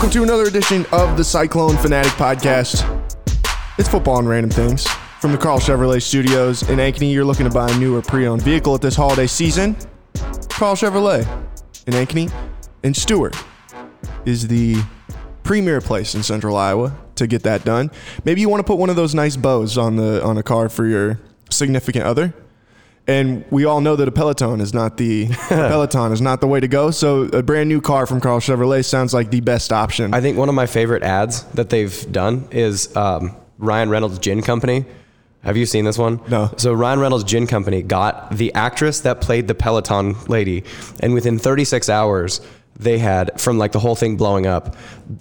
Welcome to another edition of the Cyclone Fanatic Podcast. It's football and random things from the Karl Chevrolet Studios in Ankeny. You're looking to buy a new or pre-owned vehicle at this holiday season. Karl Chevrolet in Ankeny and Stuart is the premier place in Central Iowa to get that done. Maybe you want to put one of those nice bows on the on a car for your significant other. And we all know that a Peloton is not the Peloton is not the way to go. So a brand new car from Karl Chevrolet sounds like the best option. I think one of my favorite ads that they've done is um, Ryan Reynolds Gin Company. Have you seen this one? No. So Ryan Reynolds Gin Company got the actress that played the Peloton lady, and within 36 hours, they had from like the whole thing blowing up.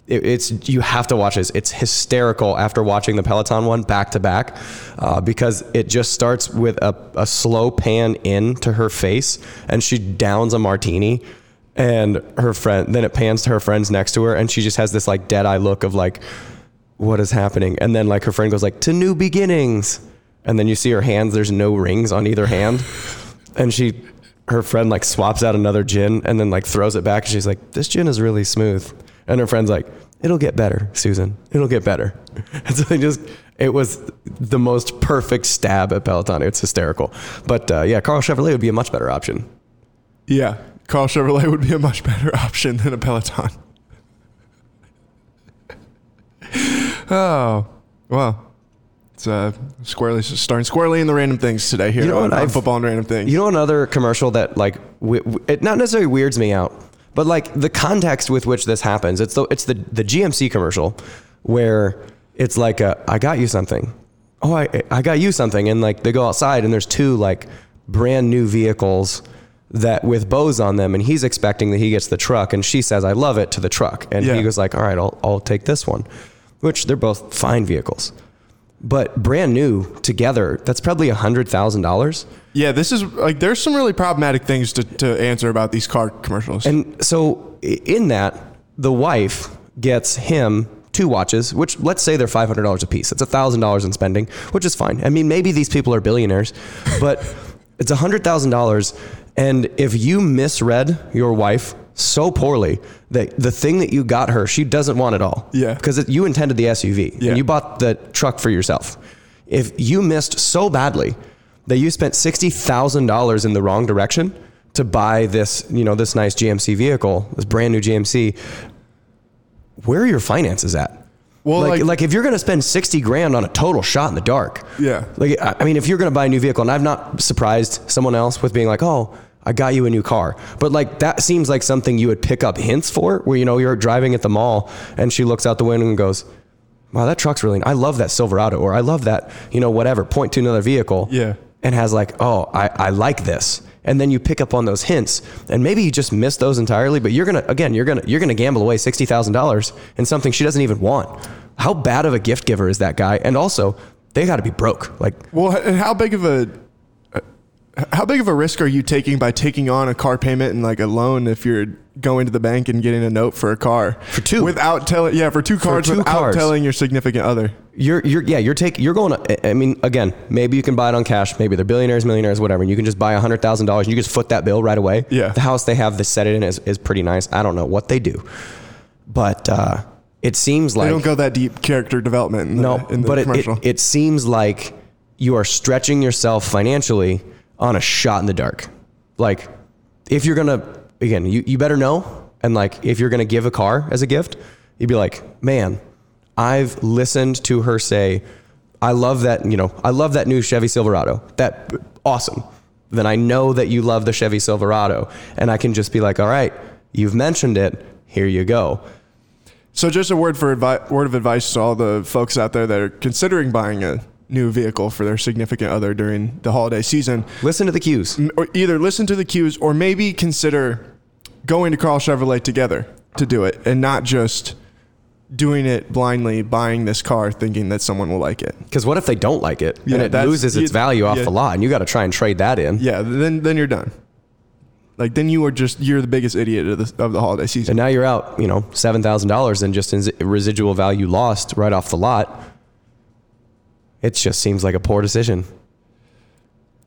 It, it's you have to watch this. It's hysterical after watching the Peloton one back to back, uh, because it just starts with a, a slow pan in to her face, and she downs a martini and her friend then it pans to her friends next to her and she just has this like dead eye look of like what is happening and then like her friend goes like to new beginnings and then you see her hands there's no rings on either hand and she her friend like swaps out another gin and then like throws it back and she's like this gin is really smooth. And her friend's like it'll get better susan. It'll get better. And so they just it was the most perfect stab at peloton. It's hysterical. But uh, yeah karl chevrolet would be a much better option. Yeah, Karl Chevrolet would be a much better option than a Peloton. oh, well. It's uh, squarely starting squarely in the random things today here You know on, on football and random things. You know another commercial that like w- w- it not necessarily weirds me out, but like the context with which this happens. It's the it's the the GMC commercial where it's like a, I got you something. Oh, I I got you something, and like they go outside and there's two like brand new vehicles that with bows on them, and he's expecting that he gets the truck, and she says I love it to the truck, and Yeah. he goes like, all right, I'll I'll take this one, which they're both fine vehicles. But brand new together, that's probably a hundred thousand dollars. yeah, this is like there's some really problematic things to, to answer about these car commercials. And so in that, the wife gets him two watches, which let's say they're five hundred dollars a piece. It's thousand dollars in spending, which is fine. I mean, maybe these people are billionaires, but it's hundred thousand dollars. And if you misread your wife so poorly that the thing that you got her, she doesn't want at all. Yeah. Because you intended the SUV Yeah. and you bought the truck for yourself. If you missed so badly that you spent sixty thousand dollars in the wrong direction to buy this, you know, this nice GMC vehicle, this brand new GMC, where are your finances at? Well, like, like- like, if you're going to spend 60 grand on a total shot in the dark. Yeah. Like, I I mean, if you're going to buy a new vehicle, and I've not surprised someone else with being like, oh, I got you a new car. But like, that seems like something you would pick up hints for, where, you know, you're driving at the mall and she looks out the window and goes, wow, that truck's really, I love that Silverado, or I love that, you know, whatever, point to another vehicle. Yeah. And has like, oh, I, I like this. And then you pick up on those hints, and maybe you just miss those entirely. But you're gonna, again, you're gonna, you're gonna gamble away sixty thousand dollars in something she doesn't even want. How bad of a gift giver is that guy? And also, they got to be broke. Like, well, and how big of a how big of a risk are you taking by taking on a car payment and like a loan if you're going to the bank and getting a note for a car For two. without telling yeah for two cars two without cars. telling your significant other you're, you're, yeah, you're taking, you're going. To, I mean, again, maybe you can buy it on cash. Maybe they're billionaires, millionaires, whatever. And you can just buy a hundred thousand dollars. and You just foot that bill right away. Yeah. The house they have this set it in is, is pretty nice. I don't know what they do, but uh, it seems like they don't go that deep character development in the, No, in the but it, it, it seems like you are stretching yourself financially on a shot in the dark. Like, if you're gonna, again, you, you better know. And like, if you're gonna give a car as a gift, you'd be like, man, I've listened to her say, I love that, you know, I love that new Chevy Silverado. That awesome. Then I know that you love the Chevy Silverado. And I can just be like, all right, you've mentioned it. Here you go. So just a word for advi- word of advice to all the folks out there that are considering buying a new vehicle for their significant other during the holiday season. Listen to the cues. Or either listen to the cues or maybe consider going to Karl Chevrolet together to do it and not just doing it blindly, buying this car thinking that someone will like it. Because what if they don't like it Yeah, and it loses its value off yeah. the lot, and you got to try and trade that in? Yeah, then then you're done. Like then you are just you're the biggest idiot of the, of the holiday season. And now you're out, you know, seven thousand dollars in just in residual value lost right off the lot. It just seems like a poor decision.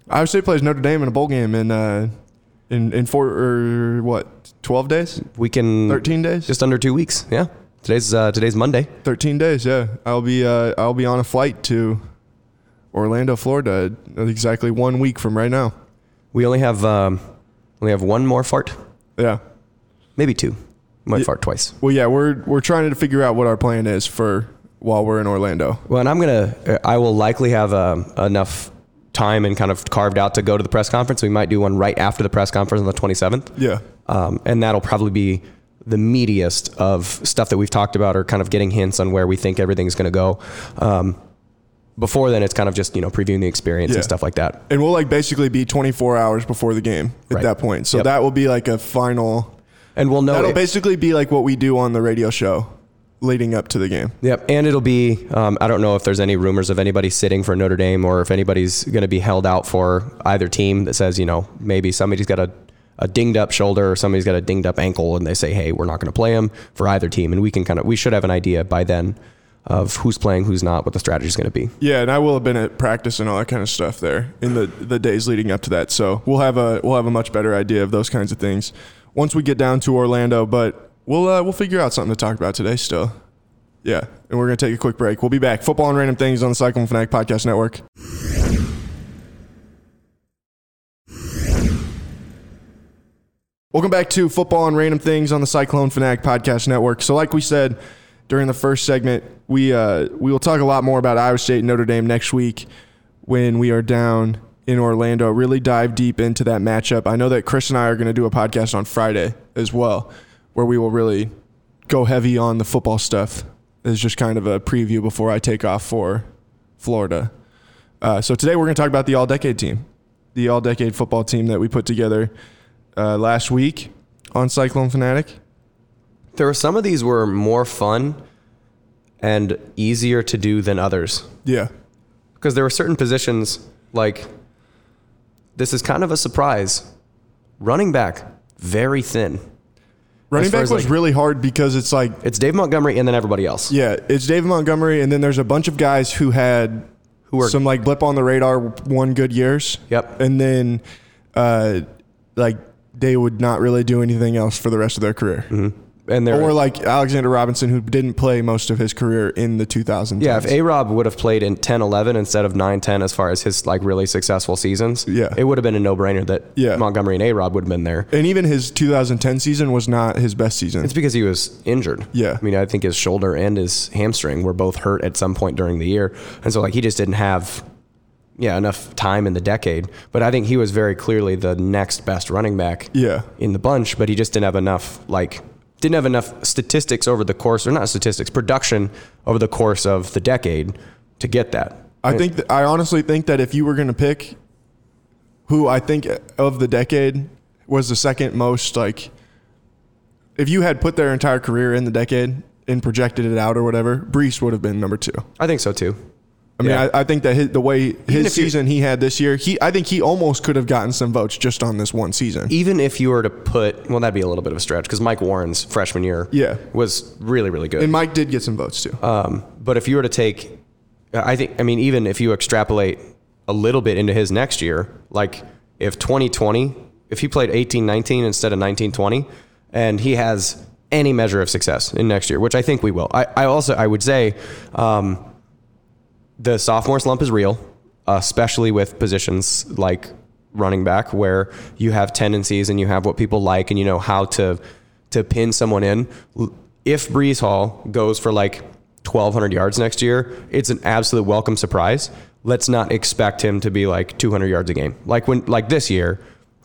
Iowa State plays Notre Dame in a bowl game in uh, in in four or what twelve days, We can thirteen days, just under two weeks. Yeah, today's uh, today's Monday. thirteen days. Yeah, I'll be uh, I'll be on a flight to Orlando, Florida, exactly one week from right now. We only have um, only have one more fart, Yeah. maybe two. Might Yeah. fart twice. Well, yeah, we're we're trying to figure out what our plan is for while we're in Orlando. Well, and I'm gonna. I will likely have um, enough time and kind of carved out to go to the press conference. We might do one right after the press conference on the 27th. Yeah. Um, and that'll probably be the meatiest of stuff that we've talked about or kind of getting hints on where we think everything's going to go. Um, before then, it's kind of just, you know, previewing the experience Yeah. and stuff like that. And we'll like basically be 24 hours before the game at Right. that point. So Yep. that will be like a final. And we'll know. That'll it- basically be like what we do on the radio show leading up to the game. Yep, and it'll be. Um, I don't know if there's any rumors of anybody sitting for Notre Dame or if anybody's going to be held out for either team that says, you know, maybe somebody's got a, a dinged up shoulder or somebody's got a dinged up ankle, and they say, hey, we're not going to play him for either team, and we can kind of we should have an idea by then of who's playing, who's not, what the strategy is going to be. Yeah, and I will have been at practice and all that kind of stuff there in the the days leading up to that. So we'll have a we'll have a much better idea of those kinds of things once we get down to Orlando. But we'll uh, we'll figure out something to talk about today still. Yeah, and we're gonna take a quick break. We'll be back. Football and random things on the Cyclone Fanatic Podcast Network. Welcome back to Football and Random Things on the Cyclone Fanatic Podcast Network. So, like we said during the first segment, we uh, we will talk a lot more about Iowa State and Notre Dame next week when we are down in Orlando. Really dive deep into that matchup. I know that Chris and I are going to do a podcast on Friday as well, where we will really go heavy on the football stuff. It's just kind of a preview before I take off for Florida. Uh, so today we're going to talk about the All Decade team, the All Decade football team that we put together uh, last week on Cyclone Fanatic. There were some of these were more fun and easier to do than others. Yeah. because there were certain positions like this is kind of a surprise. Running back, very thin. Running back was like- really hard because it's like, It's Dave Montgomery and then everybody else. yeah, it's Dave Montgomery, and then there's a bunch of guys who had Who were- some like blip on the radar one good years. Yep. And then, uh, like they would not really do anything else for the rest of their career. And there, Or like Alexander Robinson, who didn't play most of his career in the 2000s. yeah, if A Rob would have played in 10 11 instead of 9 10 as far as his like really successful seasons, Yeah. it would have been a no brainer that Yeah. Montgomery and A Rob would have been there. and even his 2010 season was not his best season. It's because he was injured. Yeah. I mean, I think his shoulder and his hamstring were both hurt at some point during the year. And so, like, he just didn't have, yeah, enough time in the decade. But I think he was very clearly the next best running back Yeah. in the bunch, but he just didn't have enough, like, didn't have enough statistics over the course, or not statistics, production over the course of the decade to get that. I think th- I honestly think that if you were going to pick who I think of the decade was the second most like if you had put their entire career in the decade and projected it out or whatever, Breece would have been number 2. I think so too. I mean, Yeah. I, I think that his, the way his season he had this year, he I think he almost could have gotten some votes just on this one season. Even if you were to put, well, that'd be a little bit of a stretch because Mike Warren's freshman year Yeah. was really, really good. And Mike did get some votes too. Um, but if you were to take, I think, I mean, even if you extrapolate a little bit into his next year, like if 2020, if he played 18 19 instead of 19 20, and he has any measure of success in next year, which I think we will. I, I also, I would say, um, the sophomore slump is real, especially with positions like running back, where you have tendencies and you have what people like, and you know how to to pin someone in. If Breece Hall goes for like 1,200 yards next year, it's an absolute welcome surprise. Let's not expect him to be like 200 yards a game. Like when, like this year,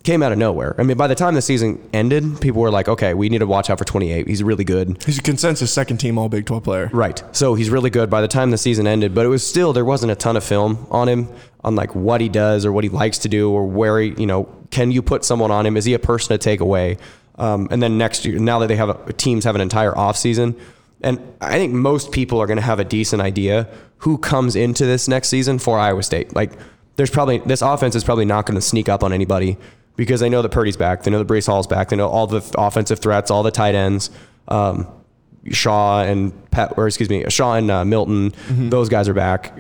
came out of nowhere. I mean, by the time the season ended, people were like, okay, we need to watch out for 28. He's really good. He's a consensus second team All Big 12 player. Right. So he's really good by the time the season ended, but it was still, there wasn't a ton of film on him on like what he does or what he likes to do or where he, you know, can you put someone on him? Is he a person to take away? Um, and then next year, now that they have a, teams have an entire offseason, and I think most people are going to have a decent idea who comes into this next season for Iowa State. Like, there's probably this offense is probably not going to sneak up on anybody because they know that Purdy's back, they know that Breece Hall's back, they know all the offensive threats, all the tight ends, um, Shaw and Pet, or excuse me, Shaw and uh, Milton. Those guys are back.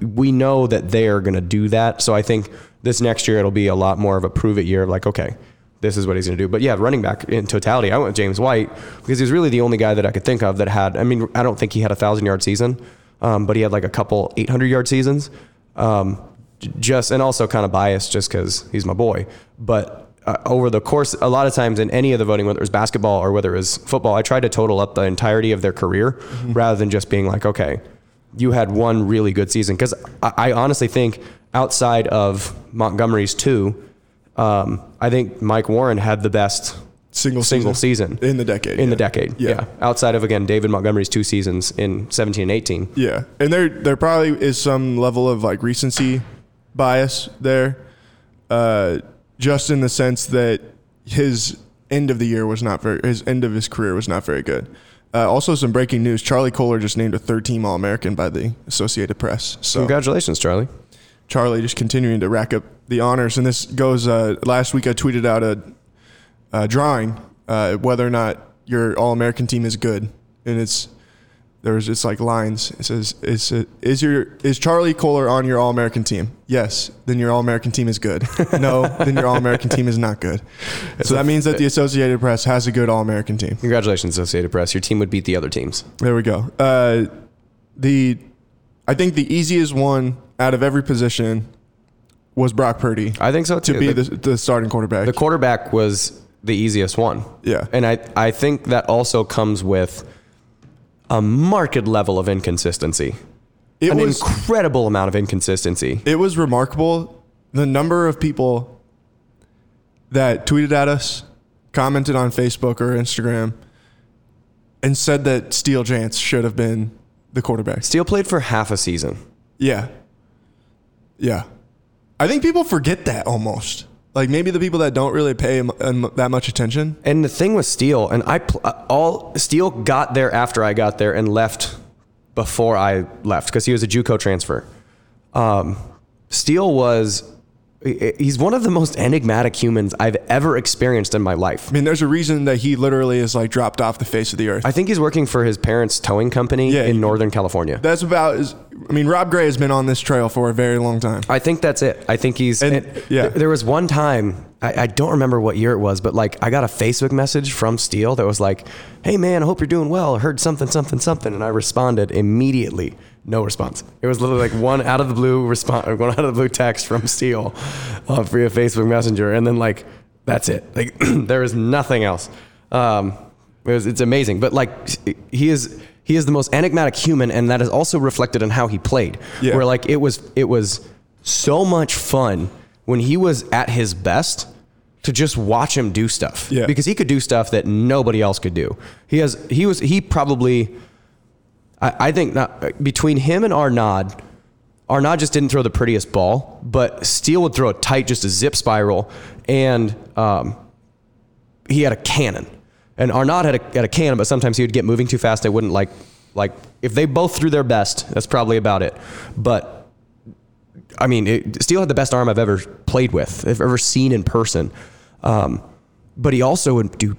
We know that they are going to do that. So I think this next year it'll be a lot more of a prove it year of like, okay, this is what he's going to do. But yeah, running back in totality, I went with James White because he was really the only guy that I could think of that had. I mean, I don't think he had a thousand yard season, um, but he had like a couple 800 yard seasons. Um, just and also kind of biased just because he's my boy. But uh, over the course, a lot of times in any of the voting, whether it was basketball or whether it was football, I tried to total up the entirety of their career rather than just being like, okay, you had one really good season. Because I, I honestly think outside of Montgomery's two, um, I think Mike Warren had the best Single single season, in the decade. in the decade. Yeah. Yeah. Outside of again David Montgomery's two seasons in 17 and 18. Yeah, and there there probably is some level of like recency bias there, uh, just in the sense that his end of the year was not very his end of his career was not very good. Uh, also, some breaking news: Charlie Kolar just named a third team All American by the Associated Press. So Congratulations, Charlie. Charlie just continuing to rack up the honors. And this goes. Uh, last week I tweeted out a, a drawing uh, whether or not your All American team is good, and it's there's just like lines. It says, "Is it, is your is Charlie Kolar on your All American team? Yes, then your All American team is good. no, then your All American team is not good. So that means that the Associated Press has a good All American team. Congratulations, Associated Press. Your team would beat the other teams. There we go. Uh, the I think the easiest one out of every position was Brock Purdy I think so too. to be the, the, the starting quarterback. the quarterback was the easiest one. Yeah. And I, I think that also comes with a marked level of inconsistency. it An was incredible amount of inconsistency. it was remarkable the number of people that tweeted at us, commented on Facebook or Instagram, and said that Steele Jantz should have been the quarterback. Steele played for half a season. Yeah. Yeah. I think people forget that almost. Like maybe the people that don't really pay um, that much attention. And the thing with Steele, and I pl- uh, all Steele got there after I got there and left before I left because he was a JUCO transfer. Um, Steele was he's one of the most enigmatic humans I've ever experienced in my life. I mean, there's a reason that he literally is like dropped off the face of the earth. I think he's working for his parents' towing company Yeah, in he- Northern California. That's about. I mean, Rob Gray has been on this trail for a very long time. I think that's it. I think he's. And- and yeah. th- There was one time I, I don't remember what year it was, but like I got a Facebook message from Steele that was like, "Hey man, I hope you're doing well. I heard something, something, something," and I responded immediately. No response. It was literally like one out of the blue response, one out of the blue text from Steele uh, via Facebook Messenger, and then like that's it. Like there is nothing else. Um, it was, it's amazing, but like he is. He is the most enigmatic human, and that is also reflected in how he played. Yeah. Where like it was, it was so much fun when he was at his best to just watch him do stuff. Yeah. Because he could do stuff that nobody else could do. He has he was he probably I, I think not between him and Arnaud, Arnaud just didn't throw the prettiest ball, but Steele would throw a tight, just a zip spiral, and um, he had a cannon. And Arnaud had a, had a cannon, but sometimes he would get moving too fast. They wouldn't like like if they both threw their best. That's probably about it. But I mean, it, Steele had the best arm I've ever played with, I've ever seen in person. Um, but he also would do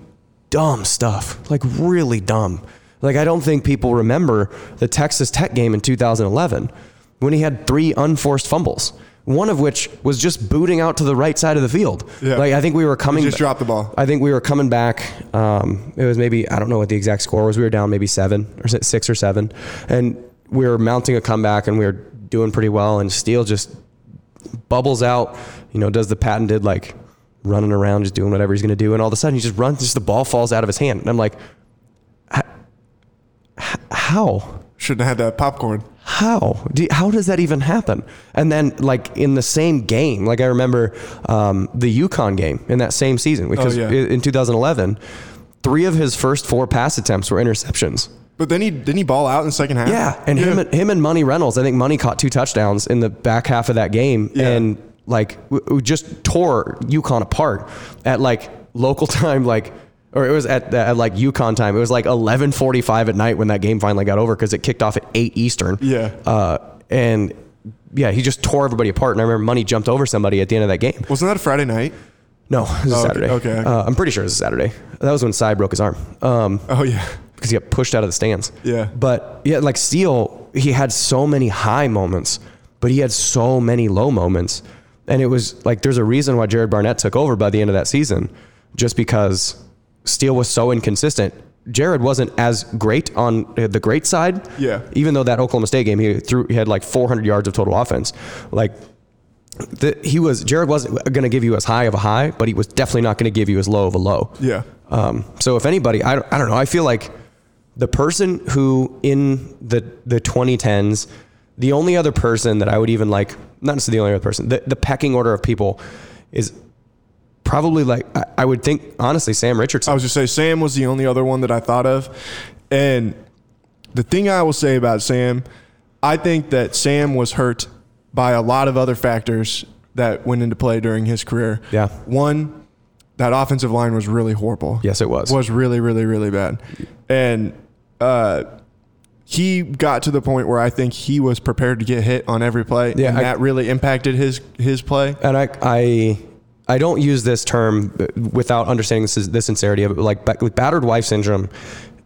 dumb stuff, like really dumb. Like I don't think people remember the Texas Tech game in 2011 when he had three unforced fumbles. One of which was just booting out to the right side of the field. Yeah. Like I think we were coming. just dropped the ball. I think we were coming back. Um, it was maybe I don't know what the exact score was. We were down maybe seven or six or seven, and we were mounting a comeback and we were doing pretty well. And Steele just bubbles out. You know, does the patented like running around, just doing whatever he's going to do, and all of a sudden he just runs. Just the ball falls out of his hand, and I'm like, "H- how? Shouldn't have had that popcorn. how? Do, how does that even happen? And then, like in the same game, like I remember um, the UConn game in that same season because yeah. in 2011, three of his first four pass attempts were interceptions. But then he didn't he ball out in the second half? Yeah, and him and him and Money Reynolds, I think Money caught two touchdowns in the back half of that game, Yeah. and like we, we just tore UConn apart at like local time, like or it was at, at like UConn time. It was like 11:45 at night when that game finally got over because it kicked off at eight Eastern. Yeah. uh, and yeah, he just tore everybody apart. And I remember Money jumped over somebody at the end of that game. Wasn't that a Friday night? No, it was a Oh, okay, Saturday. okay. Uh, I'm pretty sure it was a Saturday. That was when Cy broke his arm. Um, Oh yeah. because he got pushed out of the stands. Yeah. But yeah, like Steele, he had so many high moments, but he had so many low moments. And it was like there's a reason why Jared Barnett took over by the end of that season, just because Steele was so inconsistent. Jared wasn't as great on the great side. Yeah. Even though that Oklahoma State game, he threw he had like 400 yards of total offense. Like the, he was Jared wasn't going to give you as high of a high, but he was definitely not going to give you as low of a low. Yeah. Um, so if anybody, I don't, I don't know. I feel like the person who in the the 2010s, the only other person that I would even like, not necessarily the only other person, the, the pecking order of people is probably like I, I would think honestly Sam Richardson. I was just say Sam was the only other one that I thought of, and the thing I will say about Sam, I think that Sam was hurt by a lot of other factors that went into play during his career. Yeah. One, that offensive line was really horrible. Yes, it was. Was really, really, really bad, and uh, he got to the point where I think he was prepared to get hit on every play, Yeah, and I- that really impacted his his play. and I, I, I don't use this term without understanding the, the sincerity of it. Like with battered wife syndrome,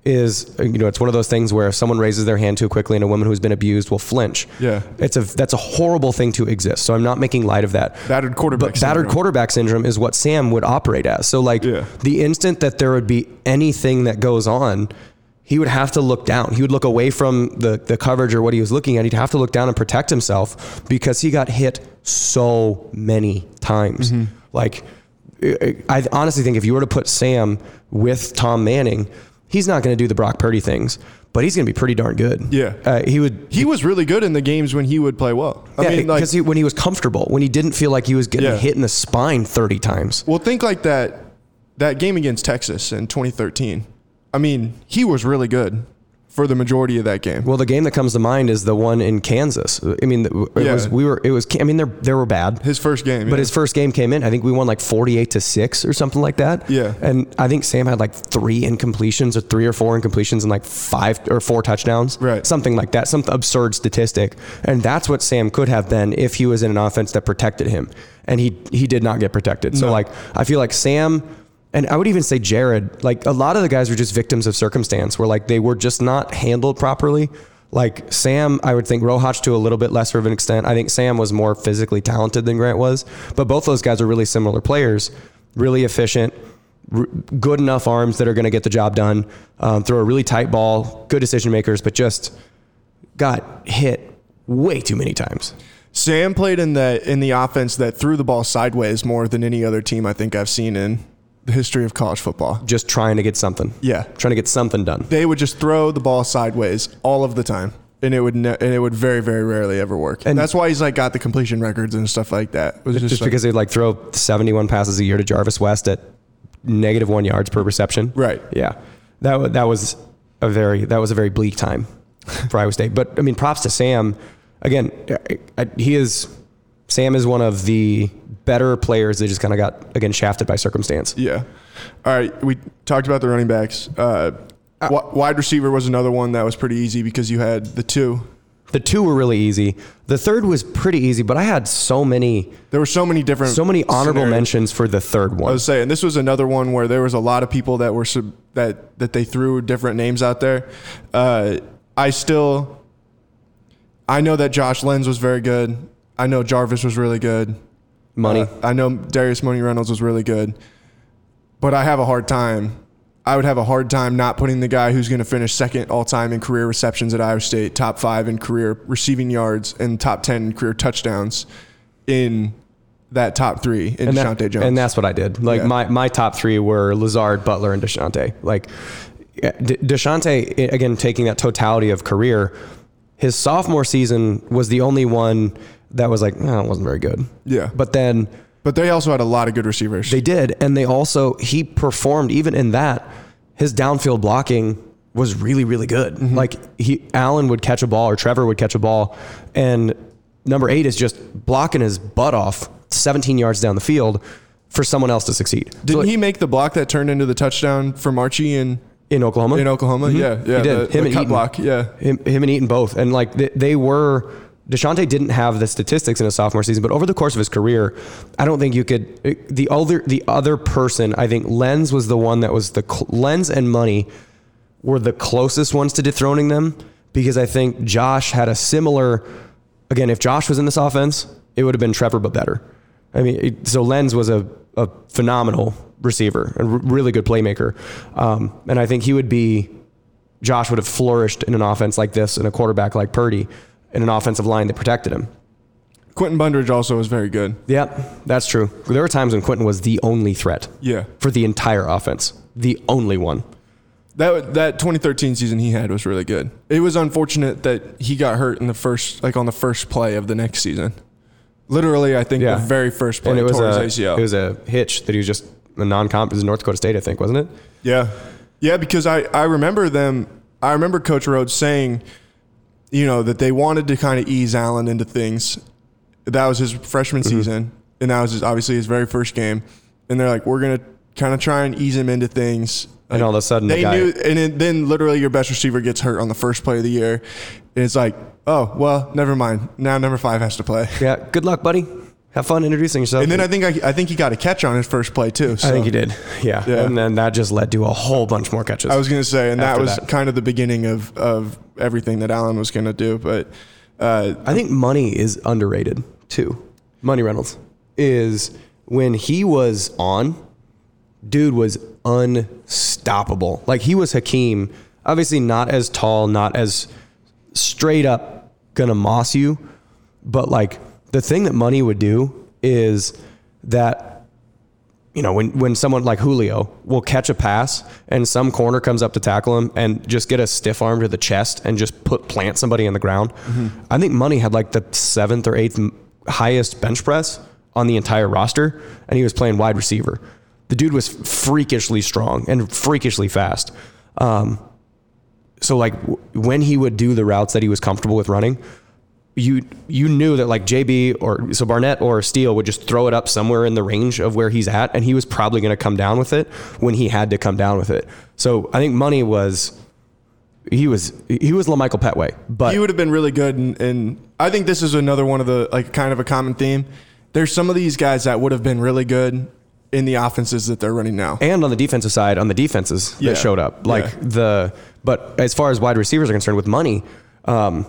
is you know it's one of those things where if someone raises their hand too quickly and a woman who's been abused will flinch. Yeah. it's a that's a horrible thing to exist. So I'm not making light of that. Battered quarterback But battered syndrome. quarterback syndrome is what Sam would operate as. So like Yeah. the instant that there would be anything that goes on. He would have to look down. He would look away from the, the coverage or what he was looking at. He'd have to look down and protect himself because he got hit so many times. Mm-hmm. Like, I honestly think if you were to put Sam with Tom Manning, he's not going to do the Brock Purdy things, but he's going to be pretty darn good. Yeah. uh, he would. He was really good in the games when he would play well. I yeah, mean, like, because he, when he was comfortable, when he didn't feel like he was getting Yeah. hit in the spine thirty times. Well, think like that that game against Texas in 2013. I mean, he was really good for the majority of that game. Well, the game that comes to mind is the one in Kansas. I mean, it Yeah. was we were it was. I mean, they they were bad. His first game, But yeah. his first game came in. I think we won like forty-eight to six or something like that. Yeah. And I think Sam had like three incompletions or three or four incompletions and like five or four touchdowns. Right. Something like that. Some absurd statistic. And that's what Sam could have been if he was in an offense that protected him. And he he did not get protected. So No. like I feel like Sam. And I would even say Jared, like a lot of the guys were just victims of circumstance where like they were just not handled properly. Like Sam, I would think Rohach to a little bit lesser of an extent. I think Sam was more physically talented than Grant was, but both those guys are really similar players, really efficient, r- good enough arms that are going to get the job done, um, throw a really tight ball, good decision makers, but just got hit way too many times. Sam played in the in the offense that threw the ball sideways more than any other team I think I've seen in the history of college football. Just trying to get something. Yeah. Trying to get something done. They would just throw the ball sideways all of the time. And it would ne- and it would very very rarely ever work. And And- that's why he's like got the completion records and stuff like that. It was just, Just like- because they'd like throw 71 passes a year to Jarvis West at negative one yards per reception. Right. Yeah. That, that was a very, that was a very bleak time for Iowa State. But I mean, props to Sam. Again, he is, Sam is one of the better players that just kind of got, again, shafted by circumstance. Yeah. All right. We talked about the running backs. Uh, wi- wide receiver was another one that was pretty easy because you had the two. The two were really easy. The third was pretty easy, but I had so many, There were so many different, so many honorable scenarios. mentions for the third one. I was saying this was another one where there was a lot of people that were sub, that that they threw different names out there. Uh, I still, I know that Josh Lenz was very good. I know Jarvis was really good. Money. Uh, I know Darius Money Reynolds was really good, but I have a hard time. I would have a hard time not putting the guy who's going to finish second all time in career receptions at Iowa State, top five in career receiving yards, and top ten in career touchdowns in that top three in and, Deshaunte that- Jones. and that's what I did. Like Yeah. my, my top three were Lazard, Butler, and Deshaunte. Like De- Deshaunte, again, taking that totality of career, His sophomore season was the only one that was like, no, it wasn't very good. Yeah. But then But they also had a lot of good receivers. they did, and they also he performed even in that. His downfield blocking was really really good. Mm-hmm. Like he Allen would catch a ball or Trever would catch a ball, and number eight is just blocking his butt off 17 yards down the field for someone else to succeed. Didn't like, he make the block that turned into the touchdown from Archie in in Oklahoma? in Oklahoma? Yeah, yeah. He did. The, Him the and cut Eaton. block. Yeah. him, him and Eaton both. And like they, they were, Deshaunte didn't have the statistics in his sophomore season, but over the course of his career, I don't think you could. The other, the other person, I think Lenz was the one that was the Lenz and Money were the closest ones to dethroning them because I think Josh had a similar. Again, if Josh was in this offense, it would have been Trever, but better. I mean, so Lenz was a, a phenomenal receiver and really good playmaker, um, and I think he would be Josh would have flourished in an offense like this and a quarterback like Purdy in an offensive line that protected him. Quenton Bundrage also was very good. Yep, that's true. There were times when Quenton was the only threat Yeah. for the entire offense, the only one. That that 2013 season he had was really good. It was unfortunate that he got hurt in the first like on the first play of the next season. Literally, I think Yeah. the very first play And it was a ACL. it was a hitch that he was just a non-comp. It was North Dakota State, I think, wasn't it? Yeah. Yeah, because I, I remember them I remember Coach Rhoads saying, you know, that they wanted to kind of ease Allen into things. That was his freshman Mm-hmm. season. And that was his, obviously his very first game. And they're like, we're gonna kind of try and ease him into things. And all of a sudden the they guy- knew and then- then literally your best receiver gets hurt on the first play of the year. And it's like, oh well, never mind. Now number five has to play. Yeah. Good luck, buddy. Have fun introducing yourself. And then I think I, I think he got a catch on his first play too. So. I think he did. Yeah. Yeah. And then that just led to a whole bunch more catches. I was going to say, and that was that. kind of the beginning of, of everything that Allen was going to do. But uh, I think money is underrated too. Money Reynolds is when he was on, dude was unstoppable. Like he was Hakeem, obviously not as tall, not as straight up gonna moss you, but like the thing that money would do is that you know, when, when someone like Julio will catch a pass and some corner comes up to tackle him and just get a stiff arm to the chest and just put plant somebody on the ground. I think Money had like the seventh or eighth highest bench press on the entire roster, and he was playing wide receiver. The dude was freakishly strong and freakishly fast. Um, so like w- when he would do the routes that he was comfortable with running, you you knew that like JB or so Barnett or Steele would just throw it up somewhere in the range of where he's at, and he was probably going to come down with it when he had to come down with it. So I think Money was he was he was La'Michael Pettway, but he would have been really good. And, and I think this is another one of the, like, kind of a common theme. There's some of these guys that would have been really good in the offenses that they're running now. and on the defensive side, on the defenses Yeah. that showed up, like Yeah. the but as far as wide receivers are concerned, with Money, um,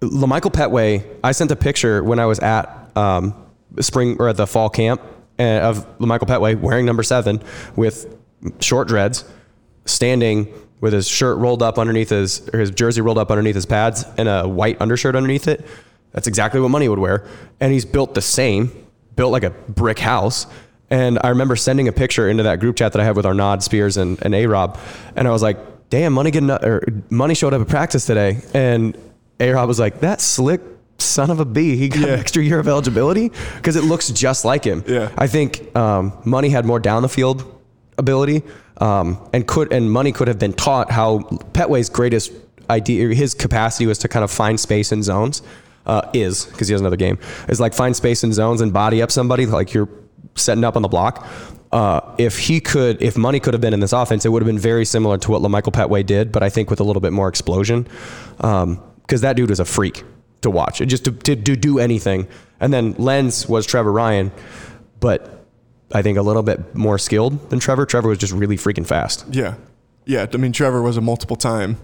La'Michael Pettway, I sent a picture when I was at um, spring or at the fall camp of La'Michael Pettway wearing number seven with short dreads, standing with his shirt rolled up underneath his or his jersey rolled up underneath his pads and a white undershirt underneath it. That's exactly what Money would wear, and he's built the same, built like a brick house. And I remember sending a picture into that group chat that I have with Arnaud Spears and, and A Rob, and I was like, "Damn, Money getting or Money showed up at practice today," and A Rob was like, "That slick son of a b, he got Yeah. an extra year of eligibility because it looks just like him." Yeah. I think um, Money had more down the field ability, um, and could and Money could have been taught how Pettway's greatest idea, his capacity was to kind of find space in zones. Uh, is because he has another game is like find space in zones and body up somebody like you're setting up on the block. Uh, if he could, if Money could have been in this offense, it would have been very similar to what La'Michael Pettway did, but I think with a little bit more explosion. Because that dude was a freak to watch, just to, to, to do anything. And then Lenz was Trever Ryen, but I think a little bit more skilled than Trever. Trever was just really freaking fast. Yeah. Yeah. I mean, Trever was a multiple time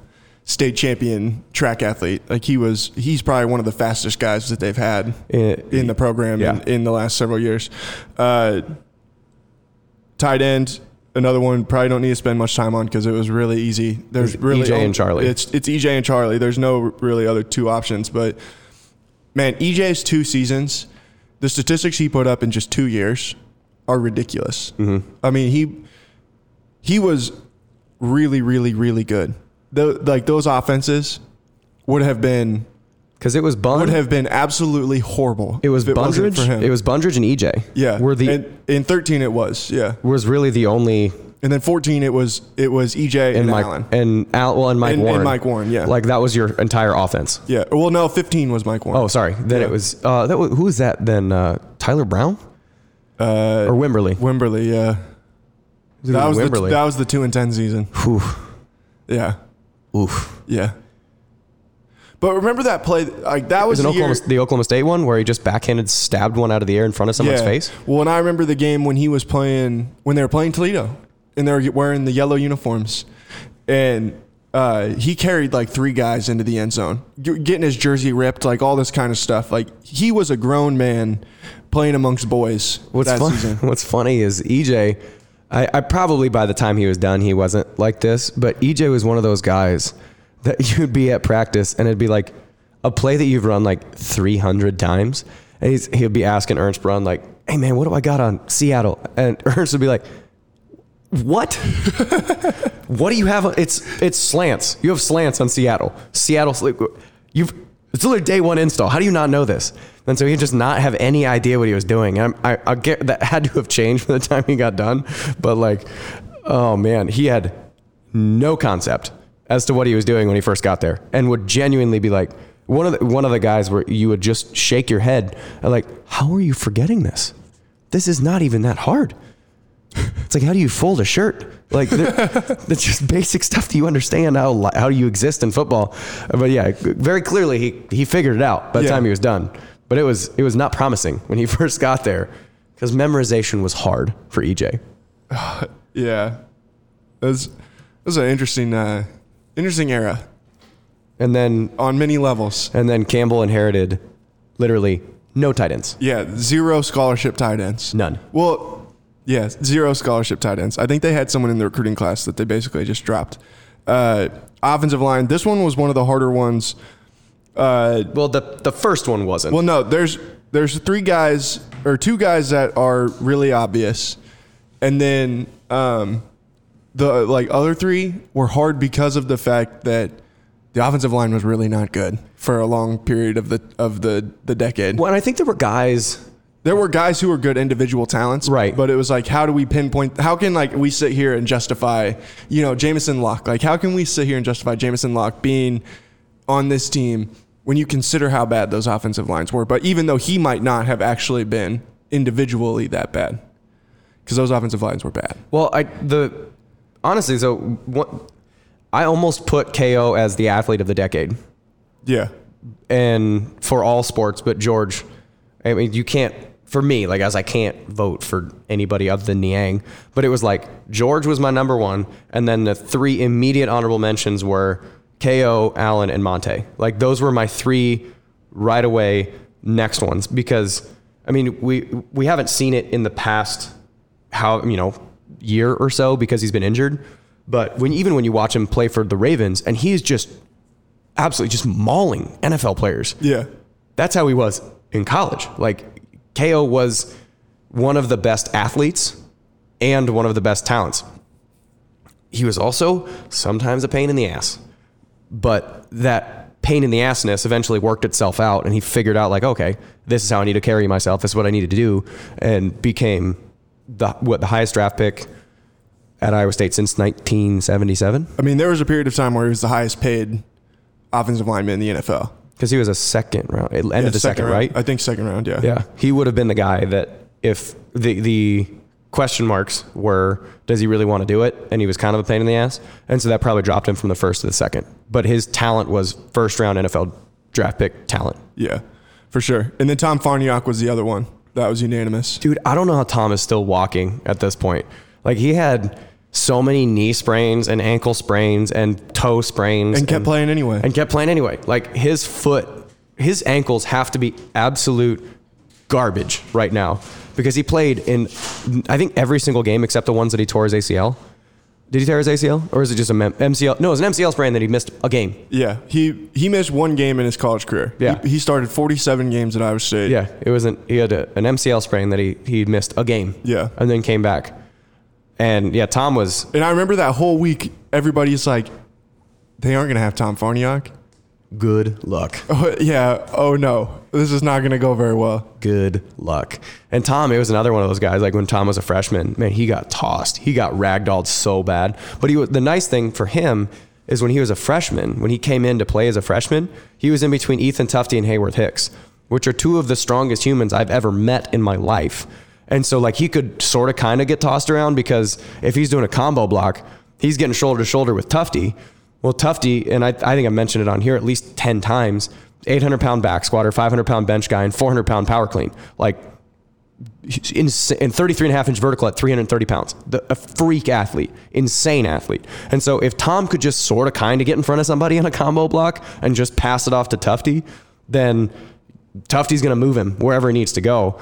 state champion track athlete. Like he was, he's probably one of the fastest guys that they've had Eh, in the program yeah. in, in the last several years. Uh, tight end, another one probably don't need to spend much time on because it was really easy. There's It's really EJ and Charlie. It's it's EJ and Charlie. There's no really other two options. But man, EJ's two seasons, the statistics he put up in just two years are ridiculous. Mm-hmm. I mean he he was really really really good. The, like those offenses would have been because it was Bun. would have been absolutely horrible. it was if wasn't Bundrage. It was Bundrage and EJ. yeah. were the and, in 13 it was yeah, was really the only and then 14 it was it was EJ and, and Mike Allen. and Al well and Mike And- and Mike Warren, yeah. like that was your entire offense. Yeah. Well, no, 15 was Mike Warren. Oh, sorry. Then Yeah. it was uh, that. Was, who was that? Then uh, Tyler Brown uh, or Wimberly? Wimberly. Yeah. It That was the, that was the two and ten season. Whew. Yeah. Oof. Yeah. But remember that play? Like that was Was the Oklahoma, the Oklahoma State one where he just backhanded stabbed one out of the air in front of someone's yeah. face? Well, and I remember the game when he was playing when they were playing Toledo, and they were wearing the yellow uniforms, and uh, he carried like three guys into the end zone, getting his jersey ripped, like all this kind of stuff. Like he was a grown man playing amongst boys What's that fun, season. What's funny is EJ. I, I probably by the time he was done, he wasn't like this. But EJ was one of those guys that you'd be at practice and it'd be like a play that you've run like 300 times, and he'd be asking Ernst Brun like, "Hey man, what do I got on Seattle?" And Ernst would be like, "What? what do you have? on- It's it's slants. You have slants on Seattle. Seattle. You've it's literally day one install. How do you not know this? And so he just not have any idea what he was doing. And I, I get that had to have changed from the time he got done. But like, oh man, he had no concept as to what he was doing when he first got there, and would genuinely be like one of the, one of the guys where you would just shake your head and like, how are you forgetting this? This is not even that hard. It's like how do you fold a shirt? Like that's just basic stuff. Do you understand how how do you exist in football? But yeah, very clearly he he figured it out by the Yeah. time he was done. But it was it was not promising when he first got there because memorization was hard for EJ. Yeah, it was an interesting uh, interesting era And then on many levels. and then Campbell inherited literally no tight ends. Yeah, zero scholarship tight ends. None. Well, yeah, zero scholarship tight ends. I think they had someone in the recruiting class that they basically just dropped. Uh, offensive line. This one was one of the harder ones. Uh, Well, the the first one wasn't. well, no, there's there's three guys or two guys that are really obvious, and then um, the like other three were hard because of the fact that the offensive line was really not good for a long period of the of the the decade. well, and I think there were guys There were guys who were good individual talents, Right. But it was like, how do we pinpoint? How can like we sit here and justify, you know, Jamison Lalk? Like, how can we sit here and justify Jamison Lalk being on this team when you consider how bad those offensive lines were? But even though he might not have actually been individually that bad, because those offensive lines were bad. Well, I the honestly, so what, I almost put KO as the athlete of the decade, Yeah, and for all sports, but George. I mean, you can't. For me, like as I can't vote for anybody other than Niang, but it was like George was my number one, and then the three immediate honorable mentions were KO, Allen, and Monte. Like those were my three right away next ones because I mean we we haven't seen it in the past how you know year or so because he's been injured. But when even when you watch him play for the Ravens and he is just absolutely just mauling NFL players. yeah, That's how he was in college. Like KO was one of the best athletes and one of the best talents. He was also sometimes a pain in the ass. But that pain in the assness eventually worked itself out and he figured out like, okay, this is how I need to carry myself. This is what I needed to do and became the what the highest draft pick at Iowa State since 1977 I mean, there was a period of time where he was the highest paid offensive lineman in the NFL. because he was a second round, end Yeah, of the second, round. right? I think second round. Yeah, Yeah, he would have been the guy that if the the question marks were, does he really want to do it? And he was kind of a pain in the ass, and so that probably dropped him from the first to the second. But his talent was first round NFL draft pick talent. yeah, for sure. And then Tom farniok was the other one that was unanimous. Dude, I don't know how Tom is still walking at this point. Like he had so many knee sprains and ankle sprains and toe sprains And kept playing anyway. and kept playing anyway. Like his foot, his ankles have to be absolute garbage right now because he played in, I think every single game except the ones that he tore his ACL. Did he tear his ACL or is it just a mem- MCL? No, it was an MCL sprain that he missed a game. Yeah, he he missed one game in his college career. Yeah. he, he started 47 games at Iowa State. Yeah, it wasn't. He had a, an MCL sprain that he he missed a game. Yeah. and then came back. And yeah, Tom was and I remember that whole week, everybody's like, they aren't gonna have Tom Farniok. good luck. Oh, yeah. Oh no, this is not going to go very well. Good luck. And Tom, it was another one of those guys. Like when Tom was a freshman, man, he got tossed. He got ragdolled so bad. But he was, the nice thing for him is when he was a freshman, when he came in to play as a freshman, he was in between Ethan Tufte and Hayworth Hicks, which are two of the strongest humans I've ever met in my life. And so like he could sort of kind of get tossed around because if he's doing a combo block, he's getting shoulder to shoulder with Tufty. Well, Tufty, and I, I think I mentioned it on here at least 10 times 800 pound back squatter, 500 pound bench guy, and 400 pound power clean. Like, in, in 33 and a half inch vertical at 330 pounds. The, a freak athlete, insane athlete. And so if Tom could just sort of kind of get in front of somebody on a combo block and just pass it off to Tufty, then Tufty's going to move him wherever he needs to go.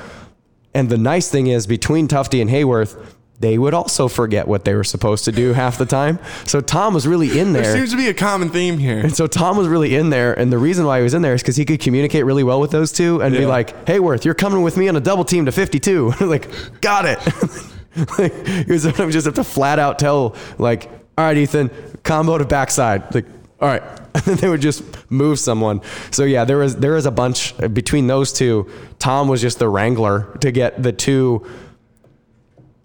And the nice thing is between Tufty and Hayworth, they would also forget what they were supposed to do half the time. So Tom was really in there. There seems to be a common theme here. And so Tom was really in there. And the reason why he was in there is because he could communicate really well with those two and be Yeah. like, Hayworth, you're coming with me on a double team to 52. like, got it. like, he was just have to flat out tell, like, all right, Ethan, combo to backside. Like, all right. And then they would just move someone. So yeah, there was there was a bunch between those two. Tom was just the wrangler to get the two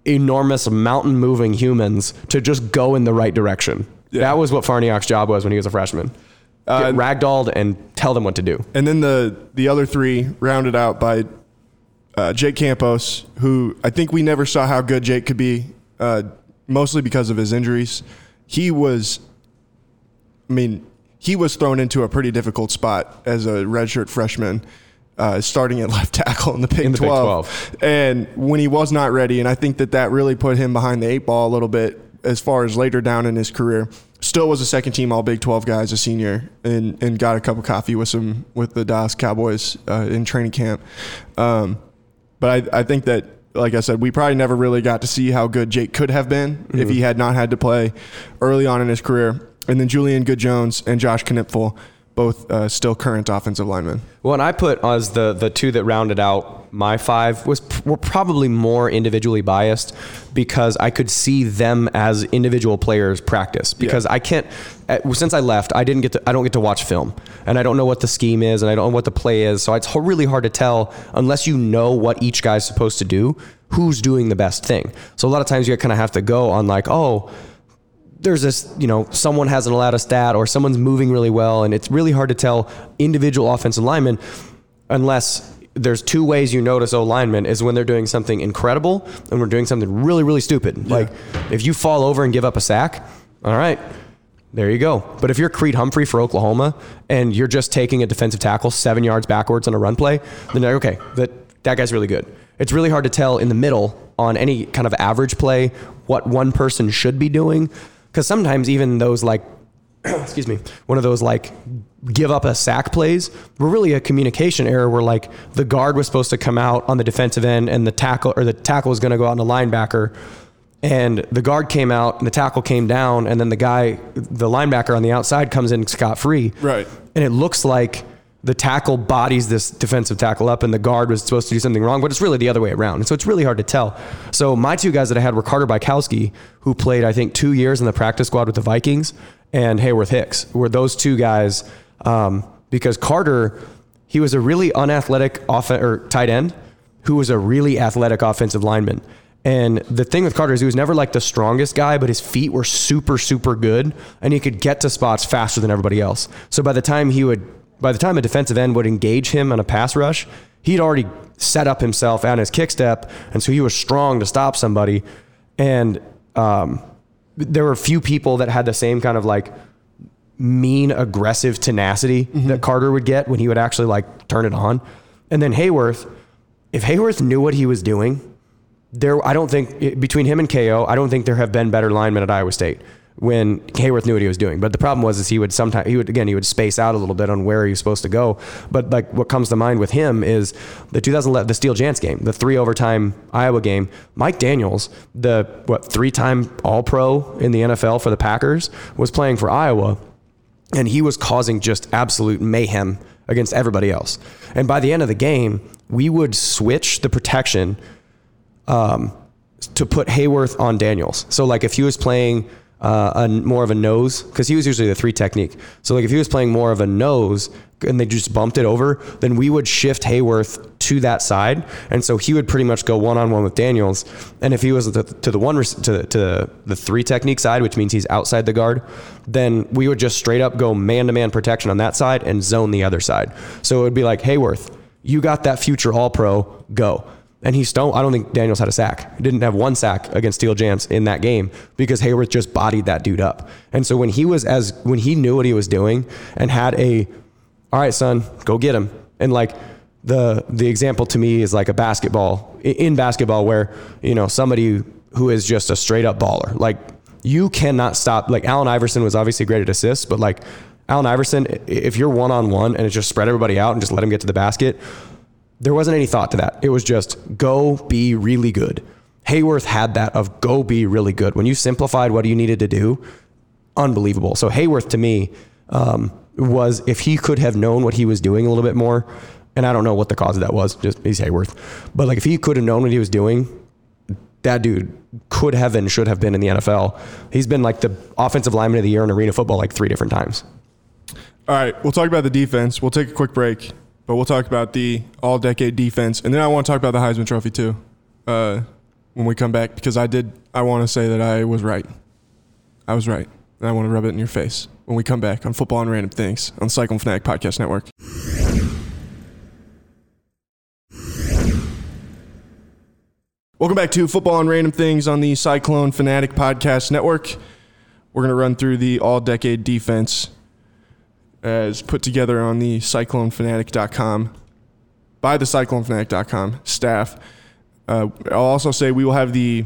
enormous mountain moving humans to just go in the right direction. Yeah. That was what Farniok's job was when he was a freshman. Uh, Get ragdolled and tell them what to do. And then the the other three rounded out by uh, Jake Campos, who I think we never saw how good Jake could be, uh, mostly because of his injuries. He was, I mean, he was thrown into a pretty difficult spot as a redshirt freshman, uh, starting at left tackle in the Big, In the Big 12. 12. And when he was not ready, and I think that that really put him behind the eight ball a little bit as far as later down in his career. Still was a second team All Big 12 guy as a senior, and and got a cup of coffee with some with the Dallas Cowboys uh, in training camp. Um, but I, I think that, like I said, we probably never really got to see how good Jake could have been if he had not had to play early on in his career. And then Julian Good Jones and Josh Knipfel, both uh, still current offensive linemen. Well, and I put as the the two that rounded out my five was were probably more individually biased because I could see them as individual players practice because I can't since I left I didn't get to I don't get to watch film and I don't know what the scheme is and I don't know what the play is so it's really hard to tell unless you know what each guy's supposed to do who's doing the best thing. So a lot of times you kind of have to go on like oh there's this, you know, someone hasn't allowed a stat or someone's moving really well, and it's really hard to tell individual offensive linemen unless there's two ways you notice O linemen is when they're doing something incredible and we're doing something really, really stupid. Like if you fall over and give up a sack, all right, there you go. But if you're Creed Humphrey for Oklahoma and you're just taking a defensive tackle seven yards backwards on a run play, then like, okay, that that guy's really good. It's really hard to tell in the middle on any kind of average play what one person should be doing because sometimes even those like excuse me, one of those like give up a sack plays were really a communication error where like the guard was supposed to come out on the defensive end and the tackle or the tackle was going to go out on the linebacker and the guard came out and the tackle came down and then the guy the linebacker on the outside comes in scot free Right. and it looks like the tackle bodies this defensive tackle up and the guard was supposed to do something wrong, but it's really the other way around. And so it's really hard to tell. So my two guys that I had were Carter Bykowski, who played, I think, two years in the practice squad with the Vikings, and Hayworth Hicks, were those two guys. Um, because Carter, he was a really unathletic off- or tight end who was a really athletic offensive lineman. And the thing with Carter is he was never like the strongest guy, but his feet were super, super good, and he could get to spots faster than everybody else. So by the time he would, by the time a defensive end would engage him on a pass rush, he'd already set up himself and his kick step, and so he was strong to stop somebody. And um, there were a few people that had the same kind of like mean, aggressive tenacity that Carter would get when he would actually like turn it on. And then Hayworth, if Hayworth knew what he was doing, there, I don't think between him and KO, I don't think there have been better linemen at Iowa State when Hayworth knew what he was doing. But the problem was is he would sometimes he would again he would space out a little bit on where he was supposed to go. But like what comes to mind with him is the 2011 the Steele Jantz game, the three overtime Iowa game. Mike Daniels, the what three time All Pro in the NFL for the Packers, was playing for Iowa, and he was causing just absolute mayhem against everybody else. And by the end of the game, we would switch the protection um, to put Hayworth on Daniels. So like if he was playing uh, a more of a nose because he was usually the three technique. So like if he was playing more of a nose and they just bumped it over, then we would shift Hayworth to that side, and so he would pretty much go one on one with Daniels. And if he was to, to the one to to the three technique side, which means he's outside the guard, then we would just straight up go man to man protection on that side and zone the other side. So it would be like Hayworth, you got that future All Pro, go. And he still, I don't think Daniels had a sack. He didn't have one sack against Steele Jantz in that game because Hayworth just bodied that dude up. And so when he was as, when he knew what he was doing and had a, all right, son, go get him. And like the, the example to me is like a basketball, in basketball where, you know, somebody who is just a straight up baller, like you cannot stop. Like Allen Iverson was obviously great at assists, but like Allen Iverson, if you're one on one and it's just spread everybody out and just let him get to the basket, there wasn't any thought to that. It was just go be really good. Hayworth had that of go be really good. When you simplified what you needed to do, unbelievable. So Hayworth to me um, was if he could have known what he was doing a little bit more, and I don't know what the cause of that was. Just he's Hayworth, but like if he could have known what he was doing, that dude could have and should have been in the NFL. He's been like the offensive lineman of the year in arena football like three different times. All right, we'll talk about the defense. We'll take a quick break, but we'll talk about the all decade defense. And then I want to talk about the Heisman Trophy too uh, when we come back because I did, I want to say that I was right. I was right. And I want to rub it in your face when we come back on Football and Random Things on Cyclone Fanatic Podcast Network. Welcome back to Football and Random Things on the Cyclone Fanatic Podcast Network. We're going to run through the all decade defense as put together on the cyclonefanatic.com by the cyclonefanatic.com staff. Uh, I'll also say we will have the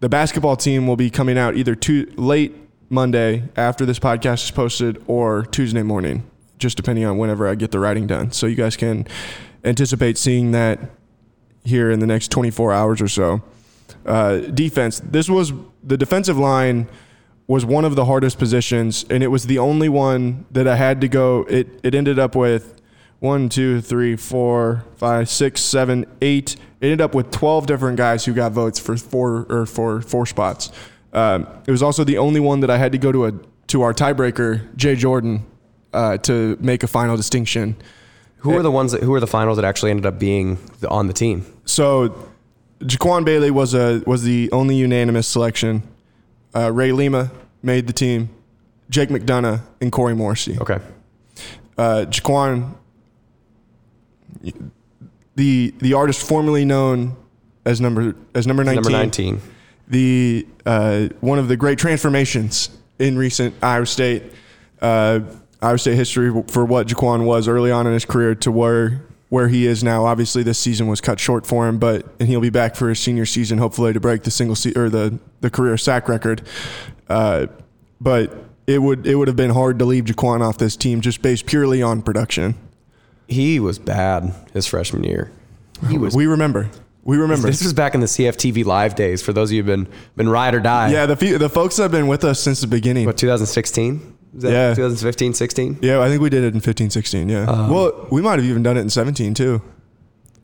the basketball team will be coming out either too late Monday after this podcast is posted or Tuesday morning, just depending on whenever I get the writing done. So you guys can anticipate seeing that here in the next 24 hours or so. Uh, defense. This was the defensive line was one of the hardest positions, and it was the only one that I had to go. It it ended up with one, two, three, four, five, six, seven, eight. It ended up with twelve different guys who got votes for four or for four spots. Um, it was also the only one that I had to go to a to our tiebreaker, Jay Jordan, uh, to make a final distinction. Who are the ones that who are the finals that actually ended up being on the team? So, Jaquan Bailey was a was the only unanimous selection. Uh, Ray Lima made the team. Jake McDonough and Corey Morrissey. Okay. Uh, Jaquan, the the artist formerly known as number as number nineteen. Number nineteen. The uh, one of the great transformations in recent Iowa State uh, Iowa State history for what Jaquan was early on in his career to where where he is now. Obviously, this season was cut short for him, but and he'll be back for his senior season, hopefully to break the single se- or the the career sack record. Uh, but it would it would have been hard to leave Jaquan off this team just based purely on production. He was bad his freshman year. He was. We remember. We remember. This was back in the CFTV live days. For those of you who've been been ride or die. Yeah, the the folks that have been with us since the beginning. What 2016? Yeah. 2015, 16. Yeah, I think we did it in 15, 16. Yeah. Um, well, we might have even done it in 17 too.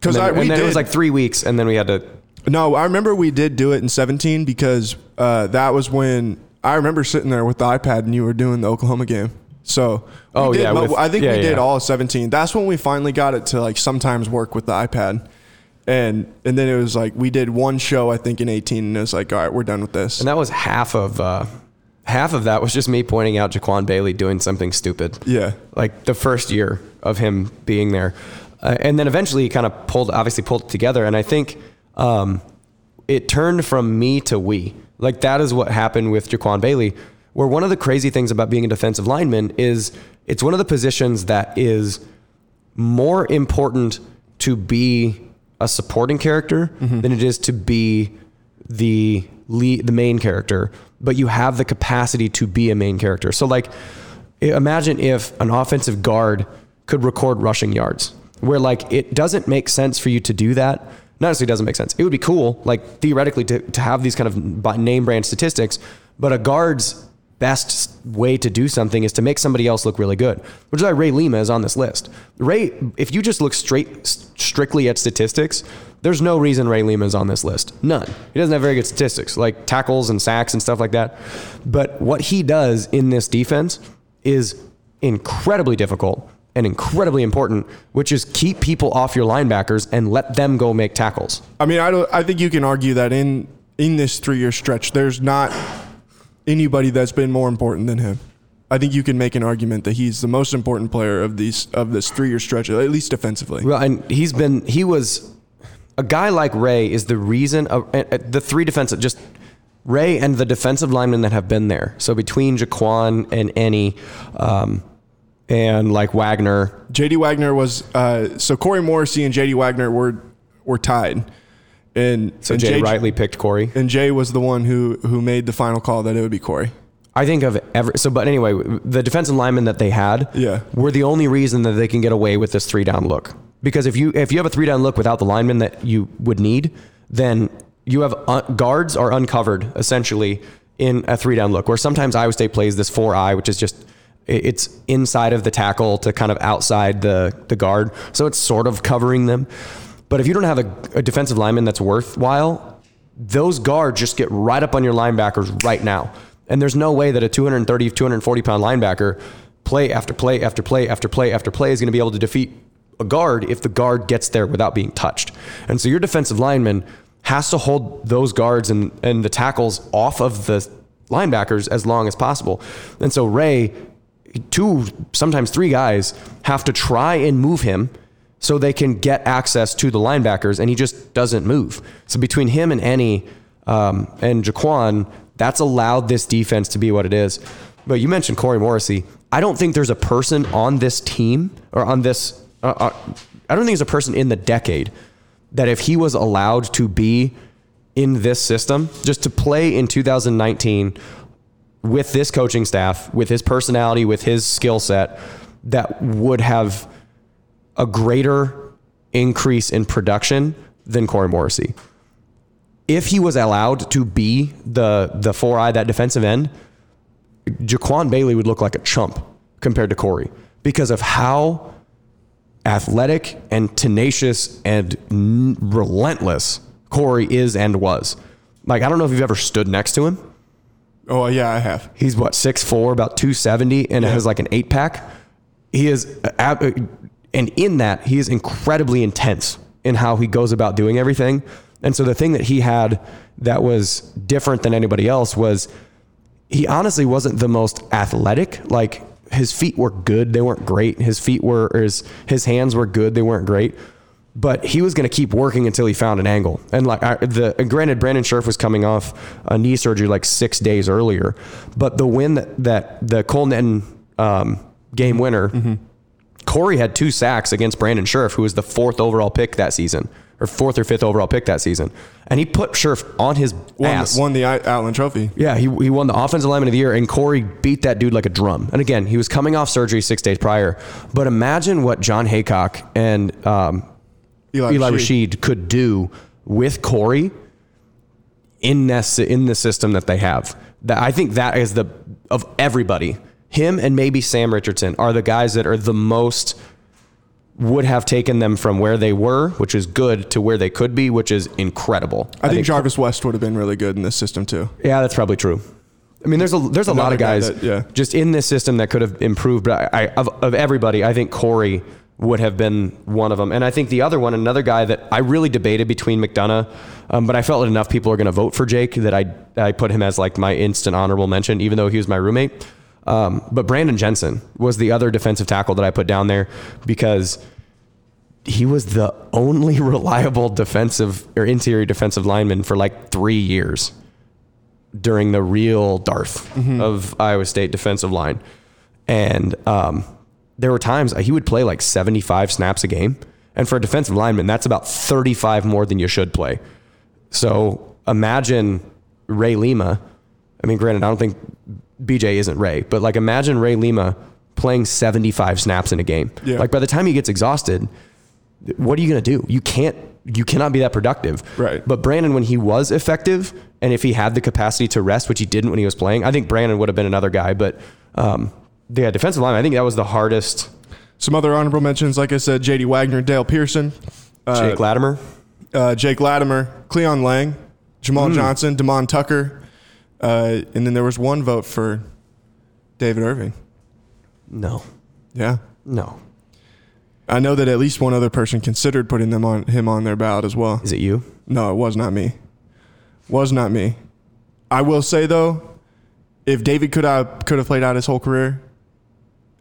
Because I we and then did it was like three weeks, and then we had to. No, I remember we did do it in 17 because uh, that was when I remember sitting there with the iPad and you were doing the Oklahoma game. So, Oh, did yeah, with- I think yeah, we did yeah. all 17. That's when we finally got it to like sometimes work with the iPad. And and then it was like we did one show I think in 18 and it was like all right, we're done with this. And that was half of. Uh, half of that was just me pointing out Jaquan Bailey doing something stupid. yeah. like the first year of him being there. Uh, and then eventually he kind of pulled, obviously pulled it together. And I think um, it turned from me to we. Like that is what happened with Jaquan Bailey, where one of the crazy things about being a defensive lineman is it's one of the positions that is more important to be a supporting character than it is to be the lead, the main character, but you have the capacity to be a main character. So like imagine if an offensive guard could record rushing yards where like it doesn't make sense for you to do that. Not necessarily doesn't make sense. It would be cool, like theoretically to, to have these kind of name brand statistics, but a guard's best way to do something is to make somebody else look really good, which is why Ray Lima is on this list. Ray, if you just look straight strictly at statistics, there's no reason Ray Lima is on this list. None. He doesn't have very good statistics, like tackles and sacks and stuff like that. But what he does in this defense is incredibly difficult and incredibly important, which is keep people off your linebackers and let them go make tackles. I mean, I don't. I think you can argue that in in this three year stretch, there's not anybody that's been more important than him. I think you can make an argument that he's the most important player of these of this three year stretch, at least defensively. Well, and he's been he was a guy like Ray is the reason of uh, the three defensive just Ray and the defensive linemen that have been there. So between Jaquan and Ennis, um, and like Wagner, J.D. Wagner was uh, so Corey Morrissey and J.D. Wagner were were tied, and so and Jay Rightly picked Corey. and Jay was the one who who made the final call that it would be Corey. I think of every so, but anyway, the defensive linemen that they had Yeah. were the only reason that they can get away with this three down look. Because if you if you have a three down look without the linemen that you would need, then you have uh, guards are uncovered essentially in a three down look. Where sometimes Iowa State plays this four eye, which is just it's inside of the tackle to kind of outside the the guard, so it's sort of covering them. But if you don't have a, a defensive lineman that's worthwhile, those guards just get right up on your linebackers right now. And there's no way that a 230, 240 pound linebacker play after play after play after play after play is going to be able to defeat a guard if the guard gets there without being touched. And so your defensive lineman has to hold those guards and, and the tackles off of the linebackers as long as possible. And so Ray, two, sometimes three guys have to try and move him so they can get access to the linebackers, and he just doesn't move. So between him and Ennis um, and Jaquan, that's allowed this defense to be what it is. But you mentioned Corey Morrissey. I don't think there's a person on this team or on this. Uh, uh, I don't think there's a person in the decade that if he was allowed to be in this system, just to play in 2019 with this coaching staff, with his personality, with his skill set, that would have a greater increase in production than Corey Morrissey. If he was allowed to be the the four eye that defensive end, Jaquan Bailey would look like a chump compared to Corey because of how athletic and tenacious and n- relentless Corey is and was. Like I don't know if you've ever stood next to him. Oh uh, yeah, I have. He's what six four, about two seventy, and has like an eight pack. He is, uh, ab- uh, and in that he is incredibly intense in how he goes about doing everything. And so the thing that he had that was different than anybody else was he honestly wasn't the most athletic. Like his feet were good, they weren't great. His feet were, his his hands were good, they weren't great. But he was going to keep working until he found an angle. And like I, the and granted, Brandon Scherff was coming off a knee surgery like six days earlier. But the win that, that the Cole Netten um, game winner, Corey had two sacks against Brandon Scherff, who was the fourth overall pick that season, or fourth or fifth overall pick that season, and he put Scherff on his Won, ass. won the Outland Trophy. Yeah, he, he won the offensive lineman of the year, and Corey beat that dude like a drum. And again, he was coming off surgery six days prior. But imagine what Jon Heacock and um, Eli, Eli Rasheed. Rasheed could do with Corey in this in the system that they have. That I think that is the of everybody. Him and maybe Sam Richardson are the guys that are the most would have taken them from where they were, which is good, to where they could be, which is incredible. I, think Jarvis West would have been really good in this system too. Yeah, that's probably true. I mean, there's a there's a lot Another of guy guys that- yeah. just in this system that could have improved. But I, I of, of everybody, I think Corey would have been one of them. And I think the other one, another guy that I really debated between McDonough, um, but I felt that enough people are going to vote for Jake that I I put him as like my instant honorable mention, even though he was my roommate. Um, but Brandon Jensen was the other defensive tackle that I put down there because he was the only reliable defensive or interior defensive lineman for like three years during the real Darth of Iowa State defensive line. And um, there were times he would play like 75 snaps a game. And for a defensive lineman, that's about 35 more than you should play. So imagine Ray Lima. I mean, granted, I don't think BJ isn't Ray, but like imagine Ray Lima playing 75 snaps in a game. Yeah. Like by the time he gets exhausted, what are you going to do? You can't, you cannot be that productive. Right. But Brandon, when he was effective and if he had the capacity to rest, which he didn't when he was playing, I think Brandon would have been another guy. But um, yeah, defensive line, I think that was the hardest. Some other honorable mentions, like I said, J.D. Wagner, Dale Pearson, Jake Latimer. uh, Jake Latimer, Cleyon Laing, Jamal Johnson, Damon Tucker, uh, and then there was one vote for David Irving. No, Yeah. no. I know that at least one other person considered putting them on him on their ballot as well. Is it you? No, it was not me. Was not me. I will say though, if David could have could have played out his whole career,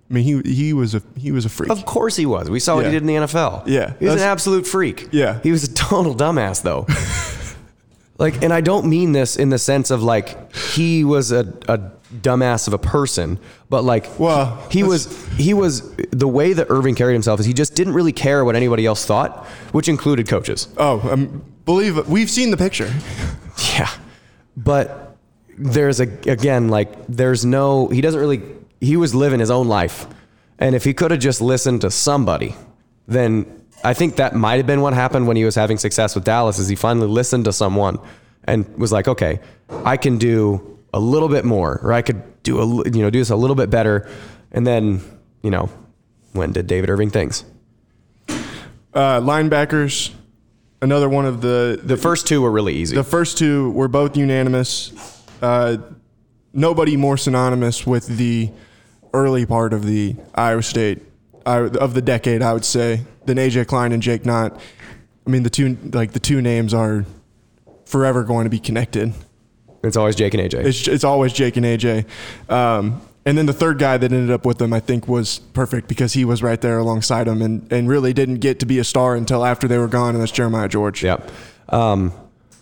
I mean he he was a he was a freak. Of course he was. We saw what Yeah. he did in the NFL. Yeah, He was an absolute freak. Yeah. He was a total dumbass though. like, and I don't mean this in the sense of like he was a, a dumbass of a person, but like Well, he, he was he was the way that Irving carried himself is he just didn't really care what anybody else thought, which included coaches. Oh, um, believe it. We've seen the picture. Yeah. But there's a again like there's no he doesn't really he was living his own life. And if he could have just listened to somebody, then I think that might have been what happened when he was having success with Dallas is he finally listened to someone and was like, "Okay, I can do a little bit more or I could do a you know do this a little bit better." And then, you know, when did David Irving things? Uh, linebackers, another one of the The first two were really easy. The first two were both unanimous. Uh, nobody more synonymous with the early part of the Iowa State I, of the decade, I would say, than AJ Klein and Jake Knott. I mean, the two like the two names are forever going to be connected. it's always Jake and AJ. It's it's always Jake and AJ. Um, and then the third guy that ended up with them, I think, was perfect because he was right there alongside him and, and really didn't get to be a star until after they were gone, and that's Jeremiah George. Yep. Um,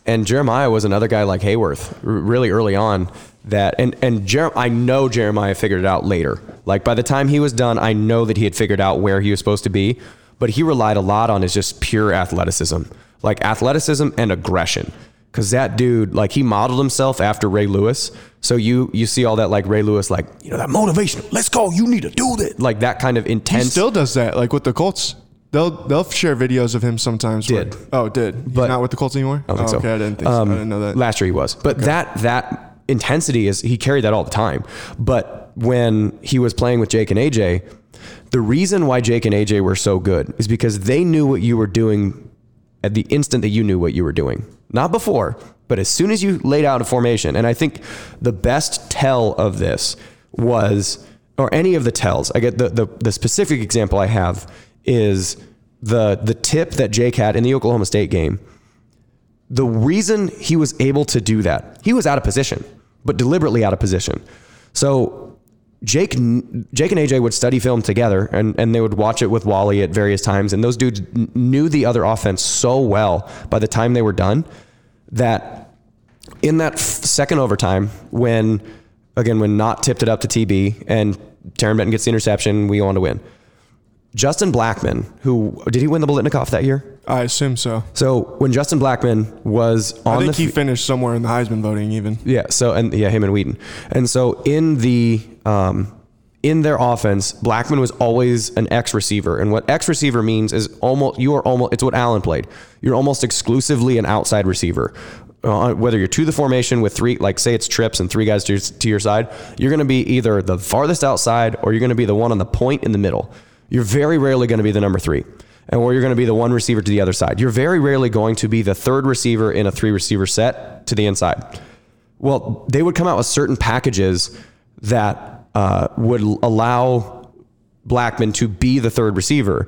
and Jeremiah was another guy like Hayworth, r- really early on. That and and Jer- I know Jeremiah figured it out later. Like by the time he was done, I know that he had figured out where he was supposed to be. But he relied a lot on his just pure athleticism, like athleticism and aggression. Because that dude, like he modeled himself after Ray Lewis. So you you see all that like Ray Lewis, like you know that motivation. Let's go. You need to do that. Like that kind of He intense. still does that, like with the Colts. They'll they'll share videos of him sometimes. where- Did. oh did He's But- not with the Colts anymore? I don't think oh, so. Okay, I didn't think so. I didn't know that. Um, last year he was, but that that intensity is he carried that all the time. But when he was playing with Jake and AJ, the reason why Jake and AJ were so good is because they knew what you were doing at the instant that you knew what you were doing, not before, but as soon as you laid out a formation. And I think the best tell of this was, or any of the tells. I get the the, the specific example I have is the the tip that Jake had in the Oklahoma State game the reason he was able to do that, he was out of position, but deliberately out of position. So Jake, Jake and AJ would study film together, and, and they would watch it with Wally at various times. And those dudes kn- knew the other offense so well by the time they were done that in that second overtime, when again when Knott tipped it up to TB and Taron Benton gets the interception, we go on to win. Justin Blackmon, who did he win the Biletnikoff that year? I assume so. So when Justin Blackmon was on, I think he f- finished somewhere in the Heisman voting even. yeah, so and yeah, him and Weeden, and so in the um, in their offense, Blackmon was always an X receiver, and what X receiver means is almost you are almost it's what Allen played. You're almost exclusively an outside receiver. Uh, whether you're to the formation with three, like say it's trips and three guys to your, to your side, you're going to be either the farthest outside or you're going to be the one on the point in the middle. You're very rarely going to be the number three or you're going to be the one receiver to the other side. You're very rarely going to be the third receiver in a three receiver set to the inside. Well, they would come out with certain packages that uh, would allow Blackmon to be the third receiver.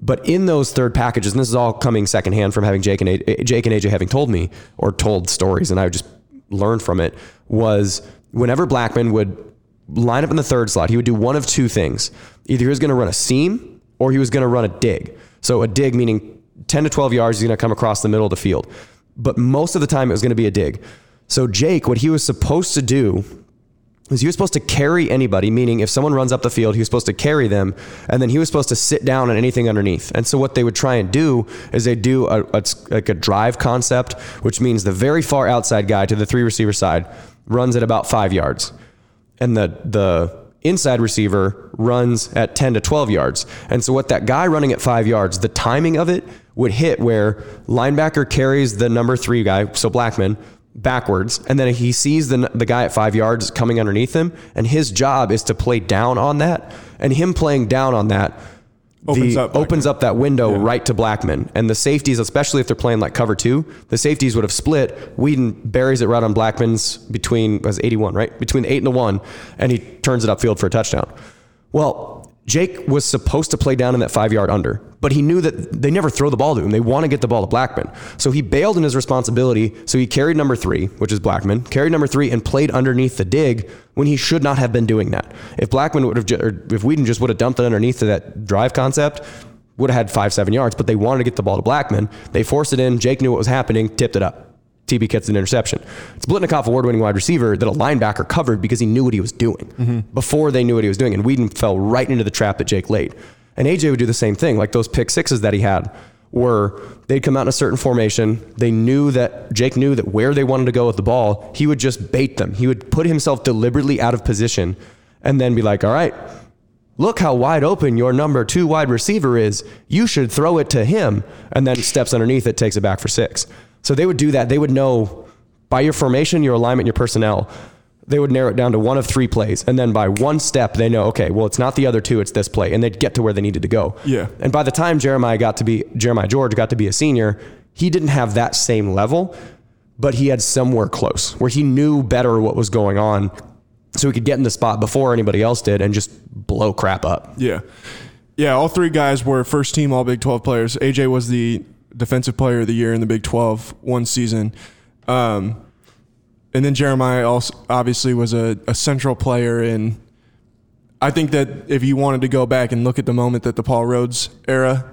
But in those third packages, and this is all coming secondhand from having Jake and AJ, Jake and AJ having told me or told stories, and I would just learned from it, was whenever Blackmon would line up in the third slot, he would do one of two things. Either he was going to run a seam or he was going to run a dig. So a dig meaning 10 to 12 yards, he's going to come across the middle of the field. But most of the time, it was going to be a dig. So Jake, what he was supposed to do is he was supposed to carry anybody, meaning if someone runs up the field, he was supposed to carry them, and then he was supposed to sit down on anything underneath. And so what they would try and do is they do a, a like a drive concept, which means the very far outside guy to the three receiver side runs at about five yards, and the the inside receiver runs at 10 to 12 yards. And so what that guy running at 5 yards, the timing of it would hit where linebacker carries the number 3 guy, so Blackmon, backwards and then he sees the the guy at 5 yards coming underneath him and his job is to play down on that and him playing down on that Opens the, up opens up that window right to Blackmon. And the safeties, especially if they're playing like cover two, the safeties would have split. Weeden buries it right on Blackmon's between was 81, right? Between the eight and the one, and he turns it upfield for a touchdown. Well, Jake was supposed to play down in that five yard under, but he knew that they never throw the ball to him. They want to get the ball to Blackmon. So he bailed in his responsibility. So he carried number three, which is Blackmon, carried number three and played underneath the dig when he should not have been doing that. If Blackmon would have, or if Weeden just would have dumped it underneath to that drive concept, would have had five, seven yards, but they wanted to get the ball to Blackmon. They forced it in. Jake knew what was happening, tipped it up. TB gets an interception. It's Biletnikoff, award winning wide receiver, that a linebacker covered because he knew what he was doing before they knew what he was doing. And Weeden fell right into the trap that Jake laid. And AJ would do the same thing. Like those pick sixes that he had were they'd come out in a certain formation. They knew that Jake knew that where they wanted to go with the ball, he would just bait them. He would put himself deliberately out of position and then be like, all right, look how wide open your number two wide receiver is. You should throw it to him. And then steps underneath it, takes it back for six. So they would do that. They would know by your formation, your alignment, your personnel, they would narrow it down to one of three plays. And then by one step, they know, okay, well, it's not the other two, it's this play. And they'd get to where they needed to go. Yeah. And by the time Jeremiah got to be, Jeremiah George got to be a senior, he didn't have that same level, but he had somewhere close where he knew better what was going on. So he could get in the spot before anybody else did and just blow crap up. Yeah. Yeah, all three guys were first team All Big 12 players. AJ was the defensive player of the year in the Big 12 one season. Um, and then Jeremiah also obviously was a, a central player in. I think that if you wanted to go back and look at the moment that the Paul Rhoads era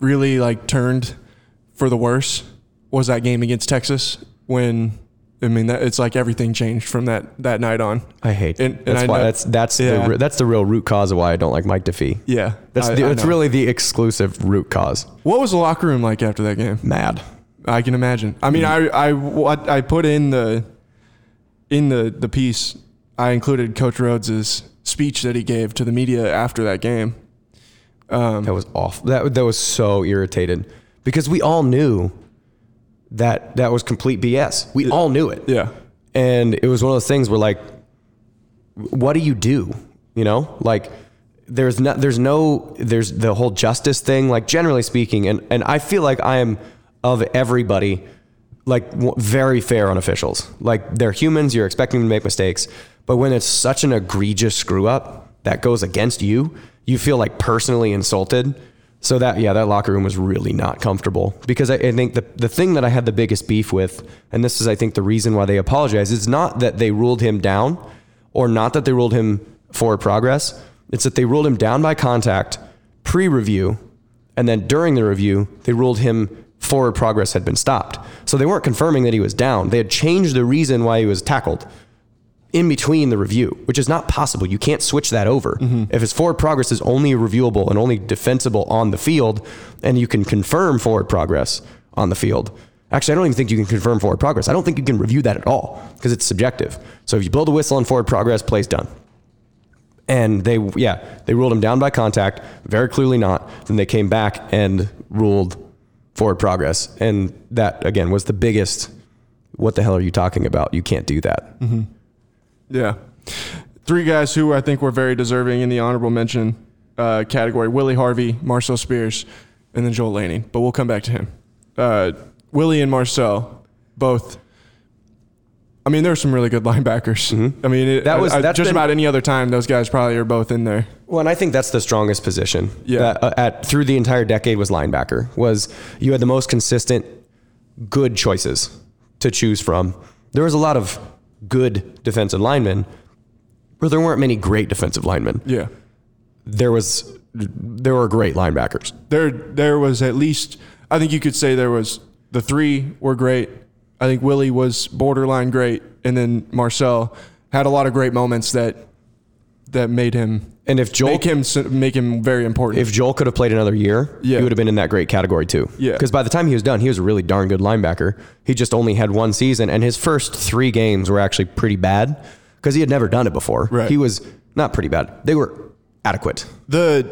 really like turned for the worse was that game against Texas when I mean that it's like everything changed from that that night on. I hate And- it. and That's I why know- that's that's Yeah. the that's the real root cause of why I don't like Mike Defee. Yeah, That's I- the, I it's know. really the exclusive root cause. What was the locker room like after that game? Mad. I can imagine. I mean, mm-hmm. I I what I put in the in the the piece. I included Coach Rhoads's speech that he gave to the media after that game. Um, that was awful. That that was so irritated because we all knew that that was complete BS. We all knew it. Yeah, And it was one of those things where like, what do you do? You know, like there's no, there's no, there's the whole justice thing. Like generally speaking, and and I feel like I am of everybody, like very fair on officials. Like they're humans. You're expecting them to make mistakes, but when it's such an egregious screw up that goes against you, you feel like personally insulted. So that yeah, that locker room was really not comfortable because I, I think the the thing that I had the biggest beef with, and this is I think the reason why they apologized, is not that they ruled him down, or not that they ruled him for progress. It's that they ruled him down by contact pre-review, and then during the review they ruled him forward progress had been stopped. So they weren't confirming that he was down. They had changed the reason why he was tackled in between the review, which is not possible. You can't switch that over. Mm-hmm. If his forward progress is only reviewable and only defensible on the field, and you can confirm forward progress on the field. Actually, I don't even think you can confirm forward progress. I don't think you can review that at all because it's subjective. So if you blow the whistle on forward progress, play's done. And they, yeah, they ruled him down by contact, very clearly not. Then they came back and ruled forward progress. And that, again, was the biggest, what the hell are you talking about? You can't do that. Mm-hmm. Yeah. Three guys who I think were very deserving in the honorable mention uh, category: Willie Harvey, Marcel Spears, and then Joel Lanning. But we'll come back to him. Uh, Willie and Marcel, both. I mean, there there's some really good linebackers. I mean, it, Mm-hmm. That was- I- just been- about any other time. Those guys probably are both in there. Well, and I think that's the strongest position. Yeah. Uh, at through the entire decade was linebacker. Was you had the most consistent, good choices to choose from. There was a lot of good defensive linemen, but there weren't many great defensive linemen. Yeah. There was, there were great linebackers. there there was at least I think you could say there was the three were great. I think Willie was borderline great, and then Marcel had a lot of great moments that that made him And if Joel make him make him very important. if Joel could have played another year, Yeah. he would have been in that great category too. Yeah. Because by the time he was done, he was a really darn good linebacker. He just only had one season, and his first three games were actually pretty bad because he had never done it before. Right. He was not pretty bad. They were adequate. The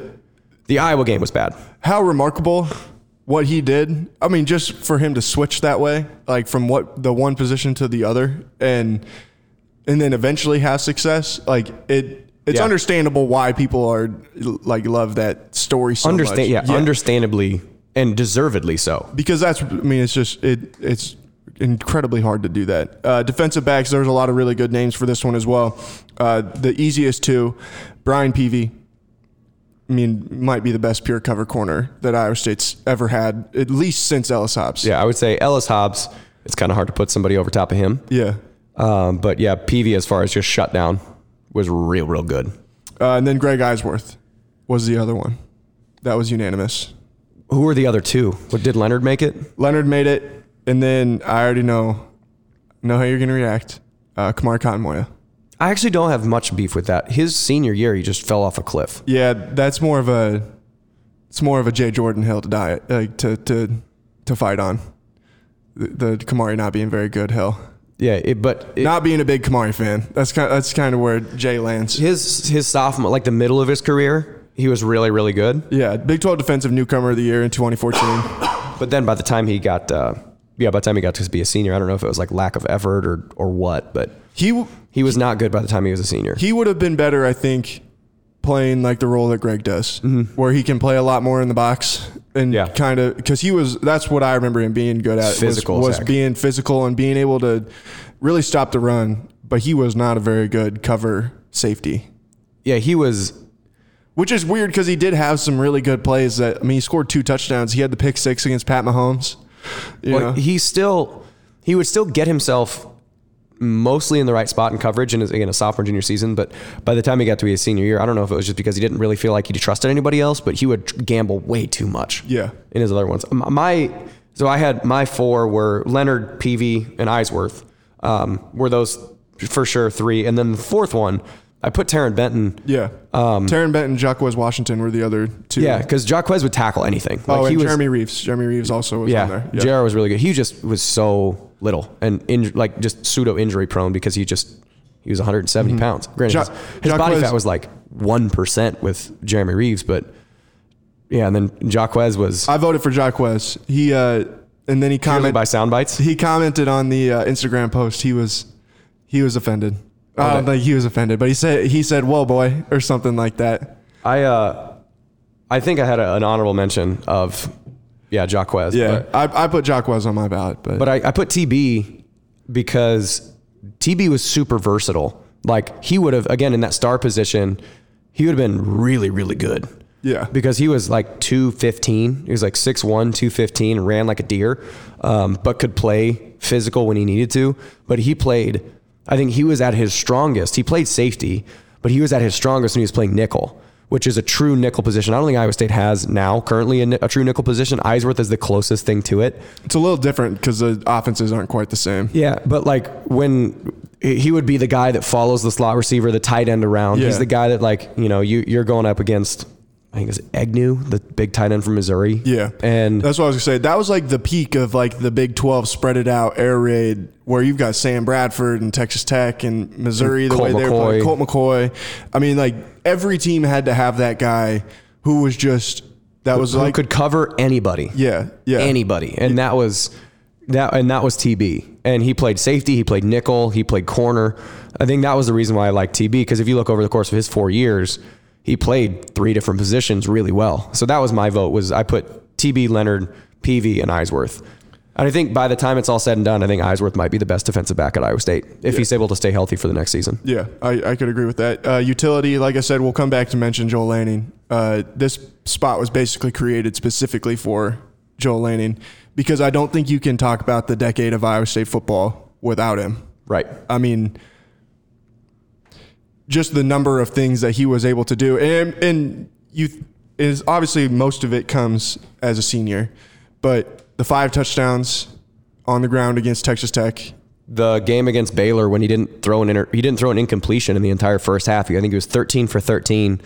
The Iowa game was bad. how remarkable what he did. I mean, just for him to switch that way, like from what the one position to the other, and and then eventually have success. Like it, it's Yeah. understandable why people are like love that story so Understand? much. Yeah, understandably and deservedly so. because that's. I mean, it's just it. It's incredibly hard to do that. Uh, defensive backs. There's a lot of really good names for this one as well. Uh, the easiest two, Brian Peavy. I mean, might be the best pure cover corner that Iowa State's ever had, at least since Ellis Hobbs. Yeah, I would say Ellis Hobbs. It's kind of hard to put somebody over top of him. Yeah. Um, but yeah, PV as far as just shut down was real, real good. Uh, and then Greg Eisworth was the other one. That was unanimous. Who were the other two? What did Leonard make it? Leonard made it, and then I already know know how you're gonna react. Uh, Kamar Conmoya. I actually don't have much beef with that. His senior year, he just fell off a cliff. Yeah, that's more of a it's more of a Jay Jordan hill to die like to to to fight on. The, the Kamari not being very good hill. Yeah, it, but it, Not being a big Kamari fan. That's kind that's kind of where Jay lands. his his sophomore, like the middle of his career, he was really, really good. Yeah, Big 12 defensive newcomer of the year in 2014. But then by the time he got, uh, yeah, by the time he got to be a senior, I don't know if it was like lack of effort or or what, but He he was not good by the time he was a senior. he would have been better, I think, playing like the role that Greg does, where he can play a lot more in the box and Yeah. kind of because he was. That's what I remember him being good at. was- Physical, was, Zach. being physical and being able to really stop the run. But he was not a very good cover safety, yeah, he was. which is weird because he did have some really good plays. That I mean, he scored two touchdowns. He had the pick six against Pat Mahomes. You Well, know? he still he would still get himself mostly in the right spot in coverage in his again a sophomore junior season but by the time he got to be his senior year i don't know if it was just because he didn't really feel like he trusted anybody else but he would gamble way too much Yeah. in his other ones my so i had my four were leonard peavy and eisworth um, were those for sure three and then the fourth one i put Taryn benton yeah. Um, Taryn Benton, Jacques Washington were the other two. yeah because Jaquez would tackle anything like Oh, he and was Jeremy Reeves. Jeremy Reeves also was yeah, there. JR was really good. He just was so little and inj- like just pseudo injury prone because he just he was 170 pounds. Granted, Mm-hmm. His, his body fat was like one percent with Jeremy Reeves, but yeah, and then Jaquez was I voted for Jaquez. He uh, and then he commented by sound bites. he commented on the uh, Instagram post. He was he was offended. I don't think he was offended, but he said he said "whoa boy" or something like that. I uh, I think I had a, an honorable mention of yeah Jaquez. Yeah, but, I, I put Jaquez on my ballot, but, but I, I put TB because TB was super versatile. Like he would have again in that star position, he would have been really really good. yeah, because he was like 215. He was like 6'1, 215, ran like a deer, um, but could play physical when he needed to. But he played, I think he was at his strongest. He played safety, but he was at his strongest when he was playing nickel, which is a true nickel position. I don't think Iowa State has now currently a, a true nickel position. Eisworth is the closest thing to it. it's a little different because the offenses aren't quite the same. Yeah, but like when he would be the guy that follows the slot receiver, the tight end around. Yeah. He's the guy that like you know you you're going up against. I think it's Agnew, the big tight end from Missouri. Yeah, and that's what I was gonna say. That was like the peak of like the Big Twelve spread it out air raid, where you've got Sam Bradford and Texas Tech and Missouri, the Colt way they were playing. Colt McCoy. I mean, like every team had to have that guy who was just that was who like could cover anybody. yeah, yeah, anybody, and that was that, and that was TB. And he played safety, he played nickel, he played corner. I think that was the reason why I like TB because if you look over the course of his four years, he played three different positions really well. So that was my vote. Was I put TB, Leonard, PV, and Eisworth. And I think by the time it's all said and done, I think Eisworth might be the best defensive back at Iowa State if he's able to stay healthy for the next season. Yeah, I, I could agree with that. Uh, utility, like I said, we'll come back to mention Joel Lanning. Uh, this spot was basically created specifically for Joel Lanning because I don't think you can talk about the decade of Iowa State football without him. Right. I mean, just the number of things that he was able to do, and and you is obviously most of it comes as a senior, but the five touchdowns on the ground against Texas Tech. the game against Baylor when he didn't throw an inter- he didn't throw an incompletion in the entire first half. I think he was 13 for 13,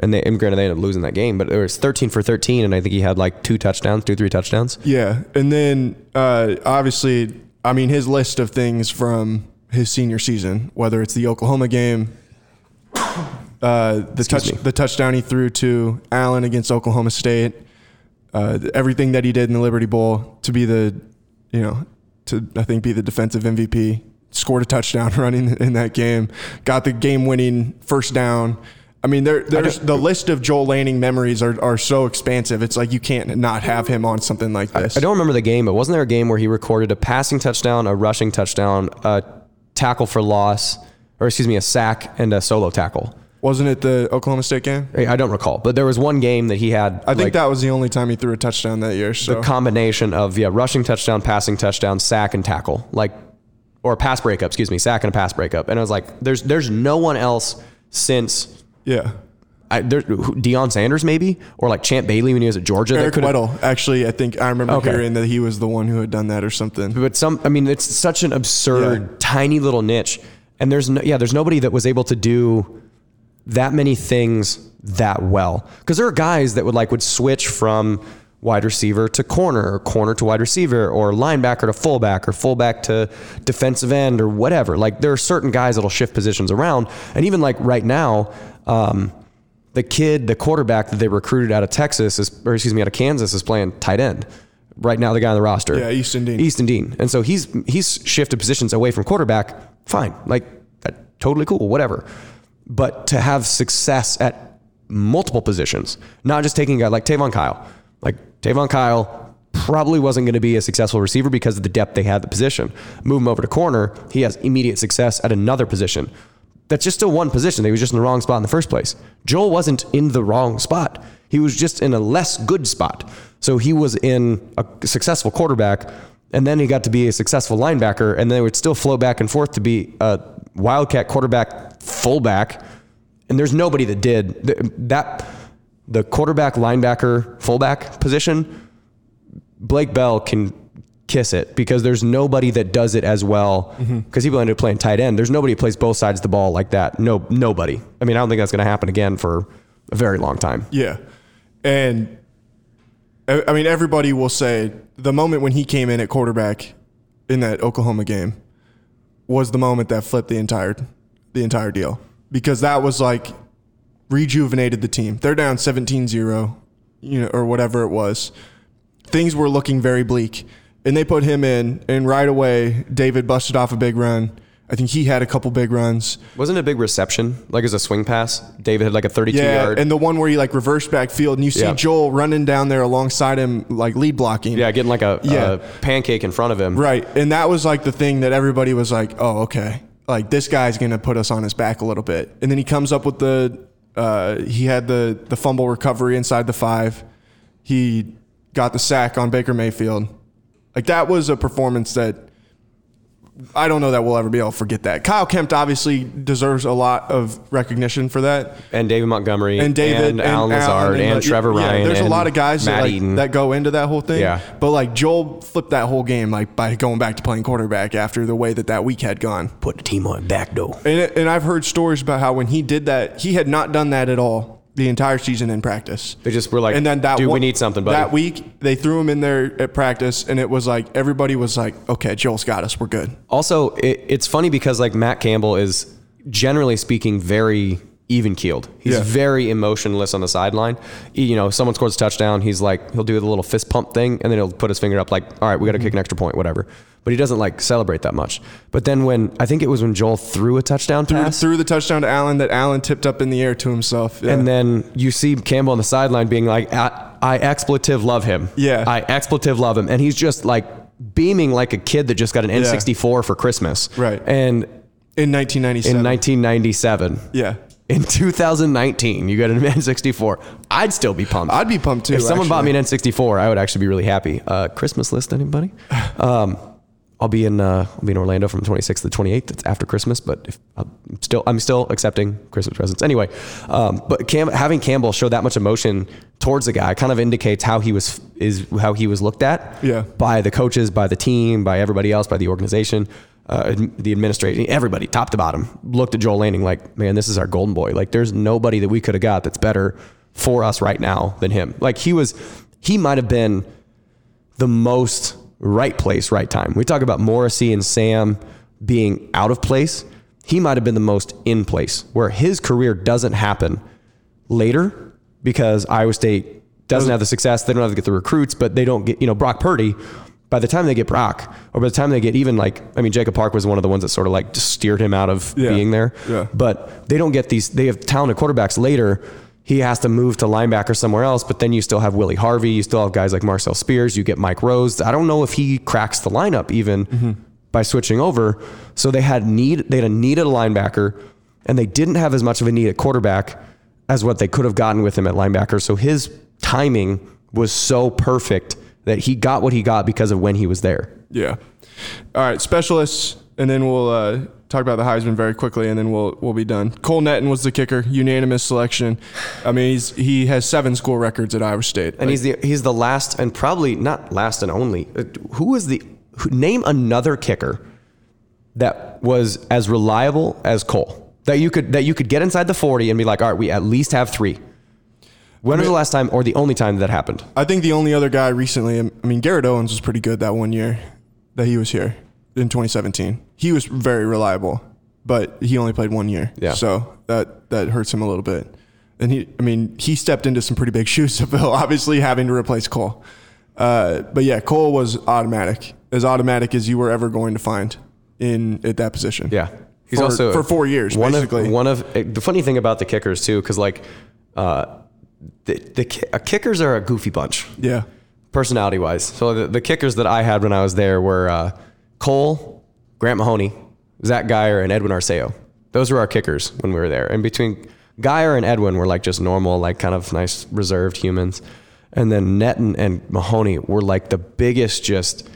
and they and granted they ended up losing that game, but it was 13 for 13, and I think he had like two touchdowns, two three touchdowns. Yeah, and then uh, obviously, I mean, his list of things from his senior season, whether it's the Oklahoma game, uh, the touch, me. the touchdown he threw to Allen against Oklahoma State, uh, everything that he did in the Liberty Bowl to be the, you know, to I think be the defensive MVP. Scored a touchdown running in that game, got the game-winning first down. I mean, there, there's the list of Joel Lanning memories are, are so expansive. It's like you can't not have him on something like this. I don't remember the game, but wasn't there a game where he recorded a passing touchdown, a rushing touchdown, a tackle for loss, or excuse me, a sack and a solo tackle? Wasn't it the Oklahoma State game? I don't recall, but there was one game that he had. I think like, that was the only time he threw a touchdown that year. So the combination of yeah, rushing touchdown, passing touchdown, sack and tackle, like or a pass breakup, excuse me, sack and a pass breakup. And I was like, there's there's no one else since yeah, I, there, Deion Sanders maybe or like Champ Bailey when he was at Georgia. Eric Weddle. Actually, I think I remember Okay. hearing that he was the one who had done that or something. But some, I mean, it's such an absurd, Yeah. tiny little niche, and there's no, yeah, there's nobody that was able to do that many things that well. Because there are guys that would like would switch from wide receiver to corner, or corner to wide receiver, or linebacker to fullback, or fullback to defensive end, or whatever. Like there are certain guys that'll shift positions around, and even like right now. Um, the kid, the quarterback that they recruited out of Texas is, or excuse me, out of Kansas is playing tight end. Right now, the guy on the roster. Yeah, Easton Dean. Easton Dean. And so he's he's shifted positions away from quarterback. Fine, like that, totally cool, whatever. But to have success at multiple positions, not just taking a guy like Tayvonn Kyle. Like Tayvonn Kyle probably wasn't going to be a successful receiver because of the depth they had at the position. Move him over to corner, he has immediate success at another position. That's just still one position. He was just in the wrong spot in the first place. Joel wasn't in the wrong spot. He was just in a less good spot. So he was in a successful quarterback, and then he got to be a successful linebacker, and then it would still flow back and forth to be a wildcat quarterback, fullback. And there's nobody that did that. The quarterback, linebacker, fullback position, Blake Bell can kiss it because there's nobody that does it as well. Mm-hmm. Because he ended up playing tight end. There's nobody who plays both sides of the ball like that. No, nobody. I mean, I don't think that's going to happen again for a very long time. Yeah, and I mean everybody will say the moment when he came in at quarterback in that Oklahoma game was the moment that flipped the entire the entire deal because that was like rejuvenated the team. They're down 17-0, you know, or whatever it was. Things were looking very bleak. And they put him in, and right away, David busted off a big run. I think he had a couple big runs. Wasn't a big reception? Like as a swing pass? David had like a 32 Yeah, yard. and the one where he like reversed backfield, and you see Yeah. Joel running down there alongside him, like lead blocking. yeah, getting like a, Yeah. a pancake in front of him. right. And that was like the thing that everybody was like, "Oh, okay, like this guy's gonna put us on his back a little bit." And then he comes up with the, uh, he had the the fumble recovery inside the five. He got the sack on Baker Mayfield. Like that was a performance that I don't know that we'll ever be able to forget that. Kyle Kemp obviously deserves a lot of recognition for that. And David Montgomery. and David And Allen Lazard. And, uh, Trever yeah, Ryen. There's a lot of guys that, like, that go into that whole thing. Yeah. But like Joel flipped that whole game like by going back to playing quarterback after the way that that week had gone. put the team on back door. And and I've heard stories about how when he did that, he had not done that at all the entire season in practice. They just were like, And then that dude, we need something, buddy. That week they threw him in there at practice, and it was like everybody was like, "Okay, Joel's got us. We're good." Also, it, it's funny because like Matt Campbell is generally speaking very even keeled. He's Yeah. very emotionless on the sideline. You know, someone scores a touchdown, he's like he'll do the little fist pump thing, and then he'll put his finger up like, "All right, we got to mm-hmm. kick an extra point, whatever." But he doesn't like celebrate that much. But then when I think it was when Joel threw a touchdown Threw, pass, threw the touchdown to Allen that Allen tipped up in the air to himself. Yeah. and then you see Campbell on the sideline being like, I, I expletive love him. Yeah. I expletive love him. And he's just like beaming like a kid that just got an N64 for Christmas. Right. And in 1997. in 1997, yeah. In 2019, you got an N64. I'd still be pumped. I'd be pumped too. if someone bought me an N64, I would actually be really happy. Uh, Christmas list, anybody? Um, I'll be in uh, I'll be in Orlando from the 26th to the 28th. It's after Christmas, but if, I'm still I'm still accepting Christmas presents anyway. Um, but Cam, having Campbell show that much emotion towards the guy kind of indicates how he was is how he was looked at Yeah. by the coaches, by the team, by everybody else, by the organization. Uh, the administration, everybody, top to bottom, looked at Joel Lanning like, man, this is our golden boy. Like, there's nobody that we could have got that's better for us right now than him. Like, he was, he might have been the most right place, right time. We talk about Morrissey and Sam being out of place. he might have been the most in place where his career doesn't happen later because Iowa State doesn't have the success. They don't have to get the recruits, but they don't get, you know, Brock Purdy. By the time they get Brock, or by the time they get even like, I mean, Jacob Park was one of the ones that sort of like steered him out of Yeah. being there. Yeah. But they don't get these, they have talented quarterbacks later. He has to move to linebacker somewhere else, but then you still have Willie Harvey. You still have guys like Marcel Spears. You get Mike Rose. I don't know if he cracks the lineup even mm-hmm. by switching over. So they had need, they had a need at a linebacker and they didn't have as much of a need at quarterback as what they could have gotten with him at linebacker. So his timing was so perfect that he got what he got because of when he was there. Yeah. All right, specialists, and then we'll uh, talk about the Heisman very quickly, and then we'll we'll be done. Cole Netten was the kicker, unanimous selection. I mean, he's he has seven school records at Iowa State. And he's the he's the last and probably not last and only. uh, Who is the who, name another kicker that was as reliable as Cole that you could that you could get inside the forty and be like, all right, we at least have three. When was the last time or the only time that happened? I think the only other guy recently, I mean, Garrett Owens was pretty good that one year that he was here in 2017. He was very reliable, but he only played one year. Yeah. So that that hurts him a little bit. And he, I mean, he stepped into some pretty big shoes to fill, obviously having to replace Cole. Uh, but yeah, Cole was automatic, as automatic as you were ever going to find in at that position. Yeah, he's For- also for four years, One basically. of one of the funny thing about the kickers too, because like uh, the the uh, kickers are a goofy bunch. Yeah. personality wise. So the, the kickers that I had when I was there were uh, Cole, Grant Mahoney, Zach Geyer, and Edwin Arceo. Those were our kickers when we were there. And between Geyer and Edwin were like just normal, like kind of nice, reserved humans. And then Netten and Mahoney were like the biggest, just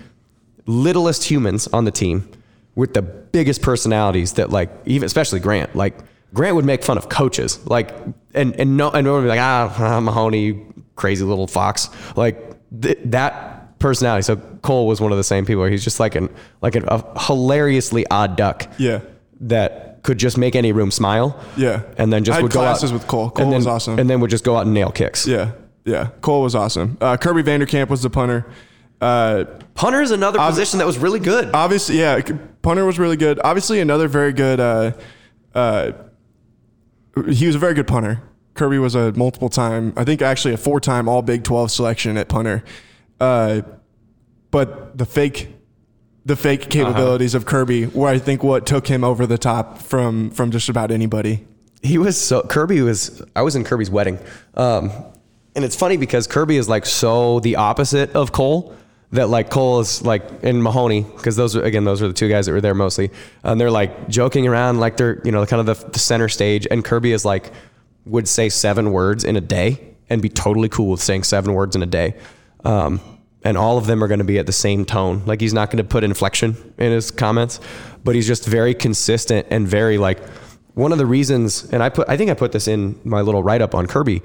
littlest humans on the team with the biggest personalities that like even especially Grant like Grant would make fun of coaches like and and no and no one would be like ah ah, Mahoney you crazy little fox like th- that personality so Cole was one of the same people he's just like an like an, a hilariously odd duck Yeah. that could just make any room smile Yeah. and then just I had would go out classes with Cole. Cole and then, was awesome. and then would just go out and nail kicks Yeah. Yeah. Cole was awesome. Uh, Kirby Van Der Kamp was the punter. Uh, punter is another position that was really good obviously, yeah, punter was really good. Obviously, another very good. Uh, uh, he was a very good punter. Kirby was a multiple time, I think actually a four time All Big Twelve selection at punter. Uh, but the fake, the fake capabilities of Kirby were I think what took him over the top from from just about anybody. He was so Kirby was I was in Kirby's wedding. Um, and it's funny because Kirby is like so the opposite of Cole that like Cole is like in Mahoney because those are again those are the two guys that were there mostly and they're like joking around like they're you know kind of the, the center stage and Kirby is like would say seven words in a day and be totally cool with saying seven words in a day. Um, and all of them are going to be at the same tone. Like he's not going to put inflection in his comments, but he's just very consistent and very like one of the reasons. And I put, I think I put this in my little write up on Kirby.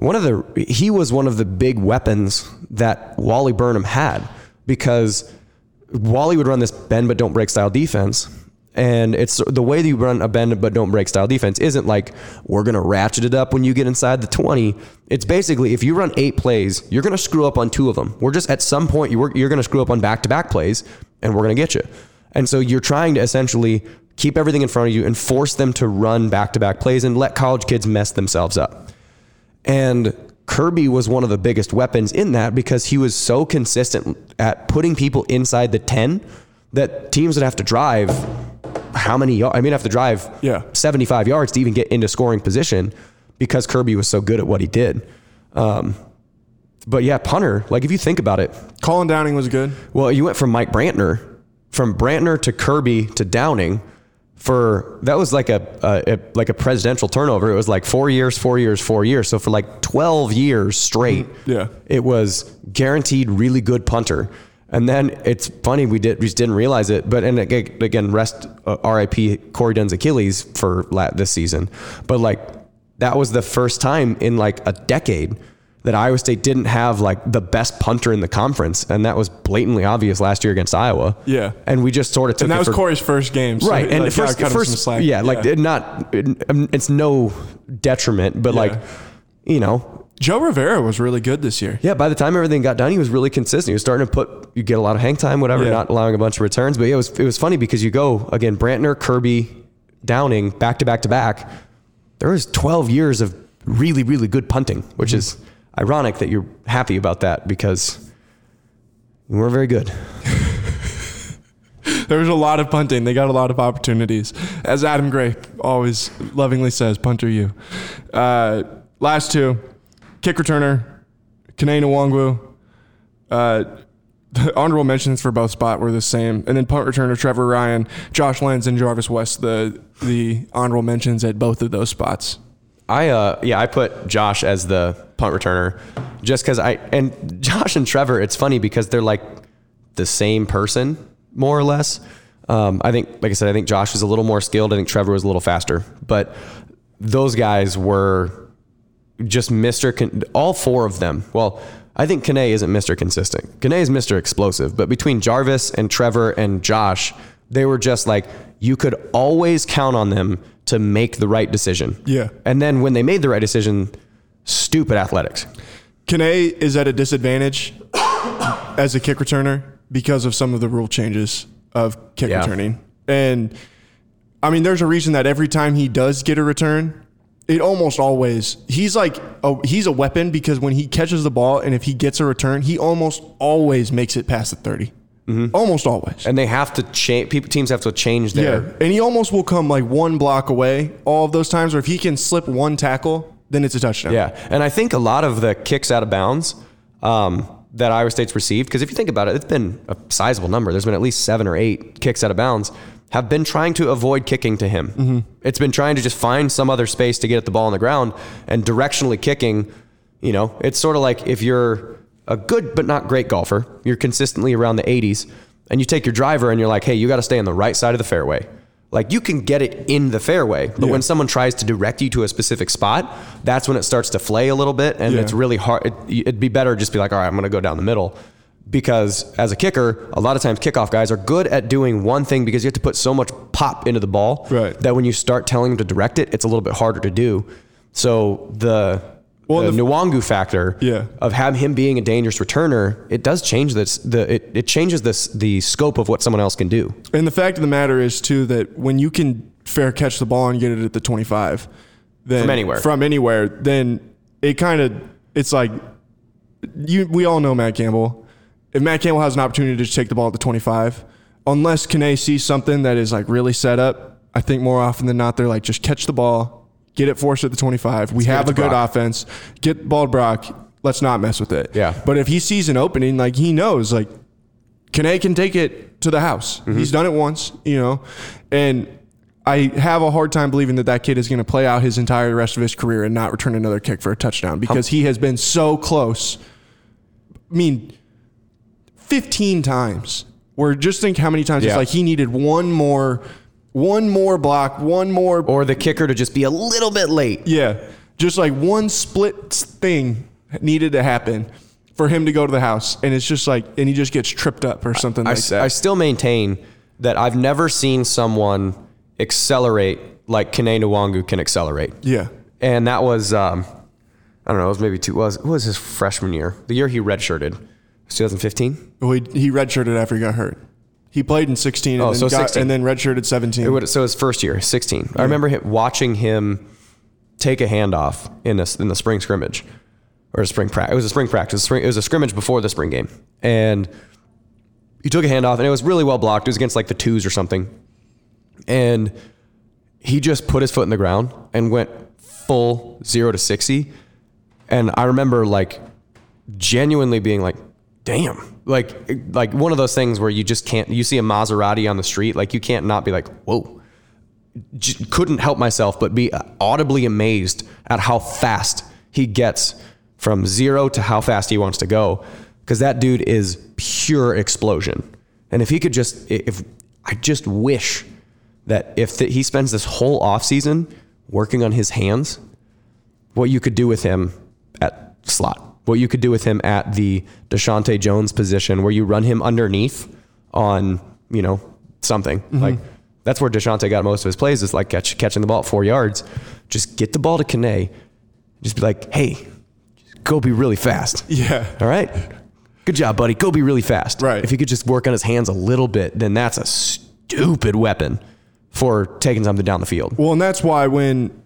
One of the, he was one of the big weapons that Wally Burnham had because Wally would run this bend but don't break style defense. And it's the way that you run a bend but don't break style defense isn't like we're going to ratchet it up when you get inside the 20. It's basically if you run eight plays, you're going to screw up on two of them. We're just at some point you're, you're going to screw up on back to back plays and we're going to get you. And so you're trying to essentially keep everything in front of you and force them to run back to back plays and let college kids mess themselves up. And Kirby was one of the biggest weapons in that because he was so consistent at putting people inside the 10 that teams would have to drive how many yards? I mean, have to drive Yeah. 75 yards to even get into scoring position because Kirby was so good at what he did. Um, but yeah, punter, like if you think about it, Colin Downing was good. well, you went from Mike Brantner, from Brantner to Kirby to Downing for that was like a, a, a like a presidential turnover. It was like four years, four years, four years. So for like twelve years straight, Yeah. it was guaranteed really good punter. And then it's funny we did we just didn't realize it, but and again, again rest uh, R.I.P. Corey Dunn's Achilles for la- this season, but like that was the first time in like a decade that Iowa State didn't have like the best punter in the conference, and that was blatantly obvious last year against Iowa. Yeah. and we just sort of took And that was for, Corey's first game. so, right. And like, first, first, slack. yeah, like it not, it- um, it's no detriment, but like, you know, Joe Rivera was really good this year. yeah. By the time everything got done, he was really consistent. He was starting to put, you get a lot of hang time, whatever, Yeah. not allowing a bunch of returns. But yeah, it was it was funny because you go again, Brantner, Kirby, Downing back to back to back, there was 12 years of really, really good punting, which is ironic that you're happy about that because we weren't very good. There was a lot of punting. They got a lot of opportunities. As Adam Gray always lovingly says, punter you. Uh, last two, kick returner, Kane Nwangwu. Uh, the honorable mentions for both spot were the same. And then punt returner Trever Ryen, Josh Lenz, and Jarvis West, the, the honorable mentions at both of those spots. I uh yeah, I put Josh as the punt returner just cuz I and Josh and Trever, it's funny because they're like the same person more or less. Um, I think like I said, I think Josh was a little more skilled. I think Trever was a little faster. But those guys were just Mr. Con- all four of them. Well, I think Kane isn't Mr. Consistent. Kane is Mr. Explosive. But between Jarvis and Trever and Josh, they were just like you could always count on them to make the right decision. Yeah. And then when they made the right decision, stupid athletics. Kane is at a disadvantage as a kick returner because of some of the rule changes of kick Yeah. returning. And I mean, there's a reason that every time he does get a return, it almost always he's like a, he's a weapon because when he catches the ball and if he gets a return, he almost always makes it past the 30. Almost always. And they have to change. People teams have to change their. Yeah, and he almost will come like one block away all of those times. Or if he can slip one tackle, then it's a touchdown. Yeah, and I think a lot of the kicks out of bounds um, that Iowa State's received, because if you think about it, it's been a sizable number. There's been at least seven or eight kicks out of bounds. Have been trying to avoid kicking to him. It's been trying to just find some other space to get at the ball on the ground and directionally kicking. You know, it's sort of like if you're a good but not great golfer, you're consistently around the 80s, and you take your driver and you're like, hey, you got to stay on the right side of the fairway. Like you can get it in the fairway, but Yeah. when someone tries to direct you to a specific spot, that's when it starts to flay a little bit, and Yeah. it's really hard. It, it'd be better to just be like, all right, I'm going to go down the middle, because as a kicker, a lot of times kickoff guys are good at doing one thing because you have to put so much pop into the ball Right. that when you start telling them to direct it, it's a little bit harder to do. So the Well, the, the- Nwangwu factor Yeah. of have him being a dangerous returner, it does change this. The it, it changes this the scope of what someone else can do. And the fact of the matter is too that when you can fair catch the ball and get it at the 25, then From anywhere. from anywhere, then it kind of it's like you. We all know Matt Campbell. If Matt Campbell has an opportunity to just take the ball at the 25, unless Kane sees something that is like really set up, I think more often than not they're like just catch the ball, get it forced at the 25. We have a good Brock. offense. Get to Brock. Let's not mess with it. Yeah. But if he sees an opening, like he knows, like Kane can take it to the house. Mm-hmm. He's done it once, you know, and I have a hard time believing that that kid is going to play out his entire rest of his career and not return another kick for a touchdown because he has been so close. I mean, 15 times. Where just think how many times Yeah. it's like he needed one more, one more block, one more Or the kicker to just be a little bit late. yeah, just like one split thing needed to happen for him to go to the house, and it's just like, and he just gets tripped up or something I, like that. I still maintain that I've never seen someone accelerate like Kane Nwangwu can accelerate. yeah, And that was, um, I don't know, it was maybe two, was, what was his freshman year? The year he redshirted. Was 2015? well, he, he redshirted after he got hurt. He played in 16 and, Oh, then, so got, 16. and then redshirted 17. It would, so his first year, 16. I remember him, watching him take a handoff in, a, in the spring scrimmage or a spring practice. It was a spring practice. Spring, it was a scrimmage before the spring game. And he took a handoff and it was really well blocked. It was against like the twos or something. And he just put his foot in the ground and went full zero to 60. And I remember like genuinely being like, damn, like, like one of those things where you just can't, you see a Maserati on the street, like you can't not be like, whoa, J- couldn't help myself but be audibly amazed at how fast he gets from zero to how fast he wants to go. Cause that dude is pure explosion. And if he could just, if I just wish that if he spends this whole offseason working on his hands, what you could do with him at slot, what you could do with him at the Deshaunte Jones position, where you run him underneath on, you know, something mm-hmm. like that's where Deshaunte got most of his plays is like catch, catching the ball at four yards. Just get the ball to Kane. Just be like, hey, just go be really fast. yeah, All right. Good job, buddy. Go be really fast. Right. If he could just work on his hands a little bit, then that's a stupid weapon. for taking something down the field. Well, and that's why when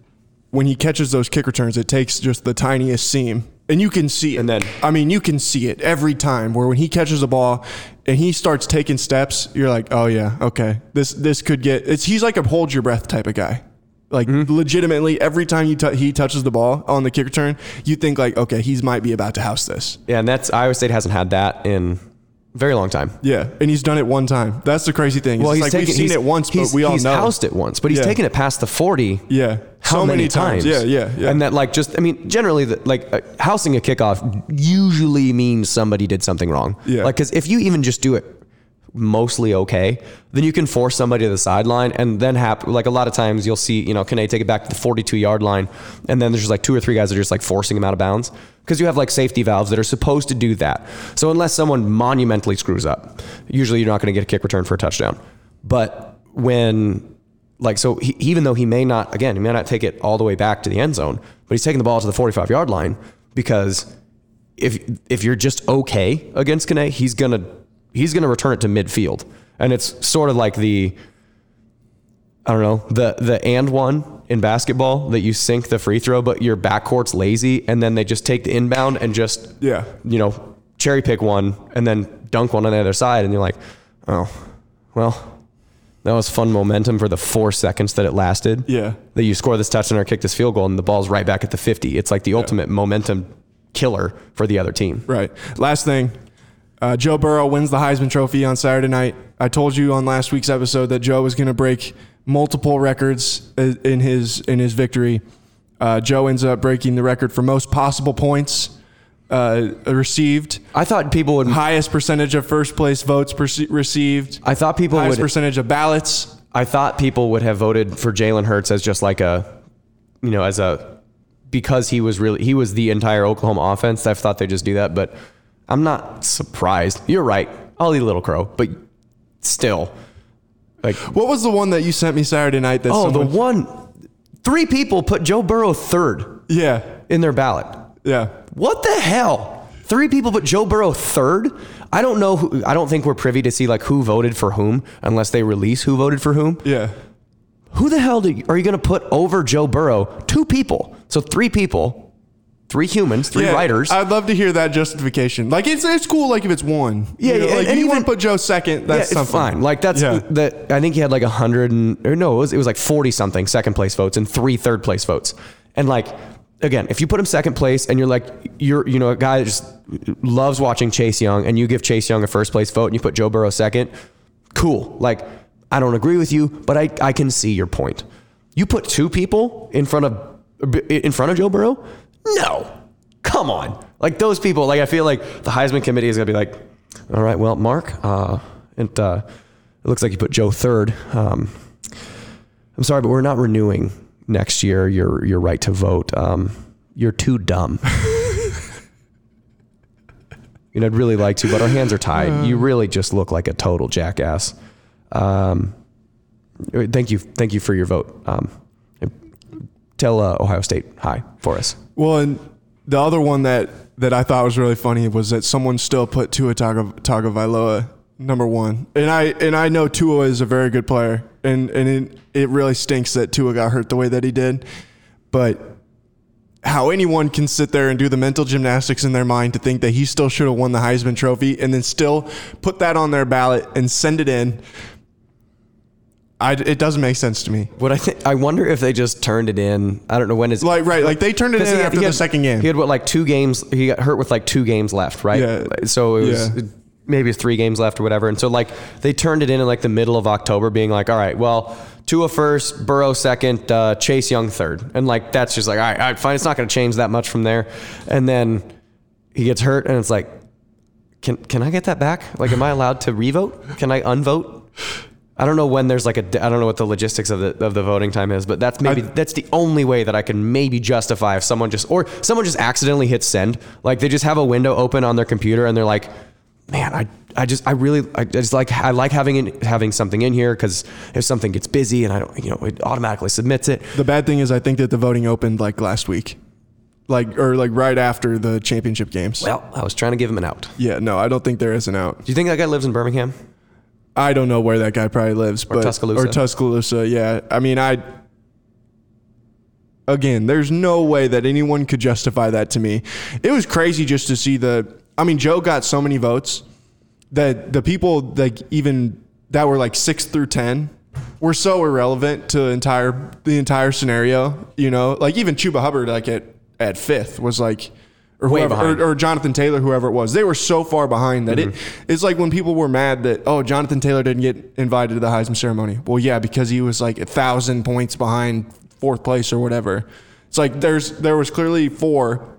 when he catches those kick returns, it takes just the tiniest seam. And you can see it. And then- I mean, you can see it every time where when he catches a ball and he starts taking steps, you're like, oh yeah, okay. This this could get it's he's like a hold your breath type of guy. Like Mm-hmm. legitimately, every time you t- he touches the ball on the kick return, you think like, okay, he's might be about to house this. Yeah, and that's Iowa State hasn't had that in very long time. Yeah, and he's done it one time. That's the crazy thing. It's like we've seen he's- it once, but we all he's know. housed it once, but he's Yeah. taken it past the forty. Yeah, How so many, times? Yeah, yeah, yeah. And that like just I mean generally the, like uh, housing a kickoff usually means somebody did something wrong. Yeah. Like because if you even just do it mostly okay, then you can force somebody to the sideline and then have like a lot of times you'll see you know they take it back to the 42 yard line and then there's just like two or three guys that are just like forcing him out of bounds because you have like safety valves that are supposed to do that. So unless someone monumentally screws up, usually you're not going to get a kick return for a touchdown. But when like so he, even though he may not again he may not take it all the way back to the end zone but he's taking the ball to the 45 yard line because if if you're just okay against Kane, he's gonna he's gonna return it to midfield and it's sort of like the I don't know the the and one in basketball that you sink the free throw but your backcourt's lazy and then they just take the inbound and just Yeah. you know cherry pick one and then dunk one on the other side and you're like oh well that was fun momentum for the four seconds that it lasted. Yeah. That you score this touchdown or kick this field goal and the ball's right back at the 50. It's like the ultimate momentum killer for the other team. Right. Last thing, uh, Joe Burrow wins the Heisman Trophy on Saturday night. I told you on last week's episode that Joe was going to break multiple records uh, in his in his victory. Uh, Joe ends up breaking the record for most possible points uh, received, I thought people would. highest percentage of first place votes perce- received, I thought people highest would. percentage of ballots. I thought people would have voted for Jalen Hurts as just like a, you know, as a because he was really he was the entire Oklahoma offense. I thought they'd just do that, but I'm not surprised. You're right. I'll eat a little crow, but still, like What was the one that you sent me Saturday night? That oh, the one, three people put Joe Burrow third yeah, in their ballot. yeah. What the hell? Three people put Joe Burrow third. I don't know. Who, I don't think we're privy to see like who voted for whom unless they release who voted for whom. Yeah. Who the hell do you, are you going to put over Joe Burrow? Two people. So three people, three humans, three Yeah, writers. I'd love to hear that justification. Like it's it's cool. Like if it's one. Yeah, You know, yeah, Like and you want to put Joe second. That's something. fine. Like that's Yeah. that. I think he had like a hundred and or no, it was it was like forty something second place votes and three third place votes. And like again, if you put him second place and you're like you're you know a guy that just loves watching Chase Young and you give Chase Young a first place vote and you put Joe Burrow second, cool. Like I don't agree with you, but I I can see your point. You put two people in front of in front of Joe Burrow? No. Come on. Like those people, like I feel like the Heisman committee is gonna be like, all right, well, Mark, uh, it, uh, it looks like you put Joe third. Um, I'm sorry, but we're not renewing next year your your right to vote. Um, you're too dumb. you know, I'd really like to, but our hands are tied. You really just look like a total jackass. Um, thank you, thank you for your vote. Um, tell uh, Ohio State hi for us. Well, and the other one that that I thought was really funny was that someone still put Tua Tagovailoa number one, and I and I know Tua is a very good player, and and it, it really stinks that Tua got hurt the way that he did, but how anyone can sit there and do the mental gymnastics in their mind to think that he still should have won the Heisman Trophy and then still put that on their ballot and send it in. I, it doesn't make sense to me. What I think, I wonder if they just turned it in. I don't know when it's Like right, like they turned it in 'Cause he had- after he the had- second game. He had what like two games. He got hurt with like two games left, right? Yeah. So it was Yeah. maybe three games left or whatever. And so like they turned it in in like the middle of October, being like, all right, well, Tua first, Burrow second, uh, Chase Young third, and like that's just like, all right, all right fine. It's not going to change that much from there. And then he gets hurt, and it's like, can can I get that back? Like, am I allowed to revote? Can I unvote? I don't know when there's like a I don't know what the logistics of the of the voting time is, but that's maybe I- that's the only way that I can maybe justify if someone just or someone just accidentally hits send, like they just have a window open on their computer and they're like, man, I I just I really I just like I like having in, having something in here because if something gets busy and I don't you know it automatically submits it. The bad thing is, I think that the voting opened like last week, like or like right after the championship games. Well, I was trying to give him an out. yeah, no, I don't think there is an out. Do you think that guy lives in Birmingham? I don't know where that guy probably lives, but Tuscaloosa. or Tuscaloosa. Yeah, I mean, I again, there's no way that anyone could justify that to me. It was crazy just to see the. I mean, Joe got so many votes that the people like even that were like six through ten were so irrelevant to entire the entire scenario. You know, like even Chuba Hubbard, like at at fifth, was like. Or, Way whoever, or, or Jonathan Taylor, whoever it was, they were so far behind that it. It's like when people were mad that oh Jonathan Taylor didn't get invited to the Heisman ceremony. Well, yeah, because he was like a thousand points behind fourth place or whatever. It's like there's there was clearly four,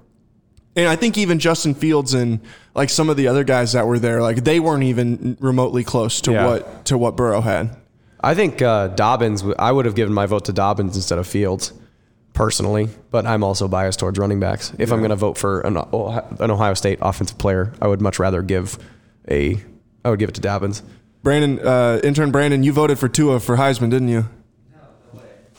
and I think even Justin Fields and like some of the other guys that were there, like they weren't even remotely close to Yeah. what to what Burrow had. I think uh, Dobbins. I would have given my vote to Dobbins instead of Fields, personally. But I'm also biased towards running backs. If I'm going to vote for an, Ohio- an Ohio State offensive player, I would much rather give a. I would give it to Dobbins. Brandon, uh, intern Brandon, you voted for Tua for Heisman, didn't you?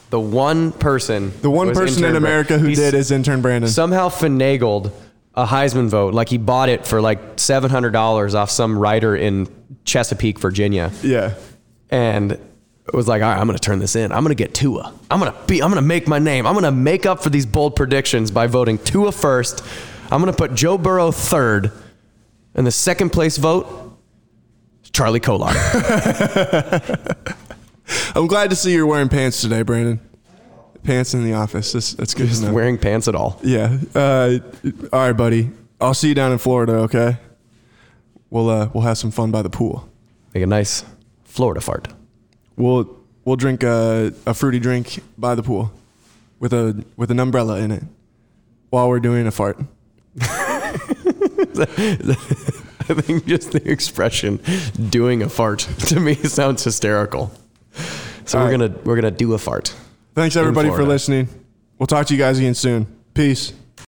The one person. The one person in America who he's did is intern Brandon. somehow finagled a Heisman vote. Like he bought it for like seven hundred dollars off some writer in Chesapeake, Virginia. yeah. and was like, all right, I'm going to turn this in. I'm going to get Tua. I'm going to be. I'm going to make my name. I'm going to make up for these bold predictions by voting Tua first. I'm going to put Joe Burrow third, and the second place vote, Charlie Kolar. I'm glad to see you're wearing pants today, Brandon. Pants in the office. That's, that's good know. wearing pants at all. Yeah. Uh, all right, buddy. I'll see you down in Florida. Okay. We'll uh, we'll have some fun by the pool. Make a nice Florida fart. We'll we'll drink a, a fruity drink by the pool with a with an umbrella in it while we're doing a fart. I think just the expression "doing a fart" to me sounds hysterical. So All we're right. gonna we're gonna do a fart. Thanks everybody for listening. We'll talk to you guys again soon. Peace.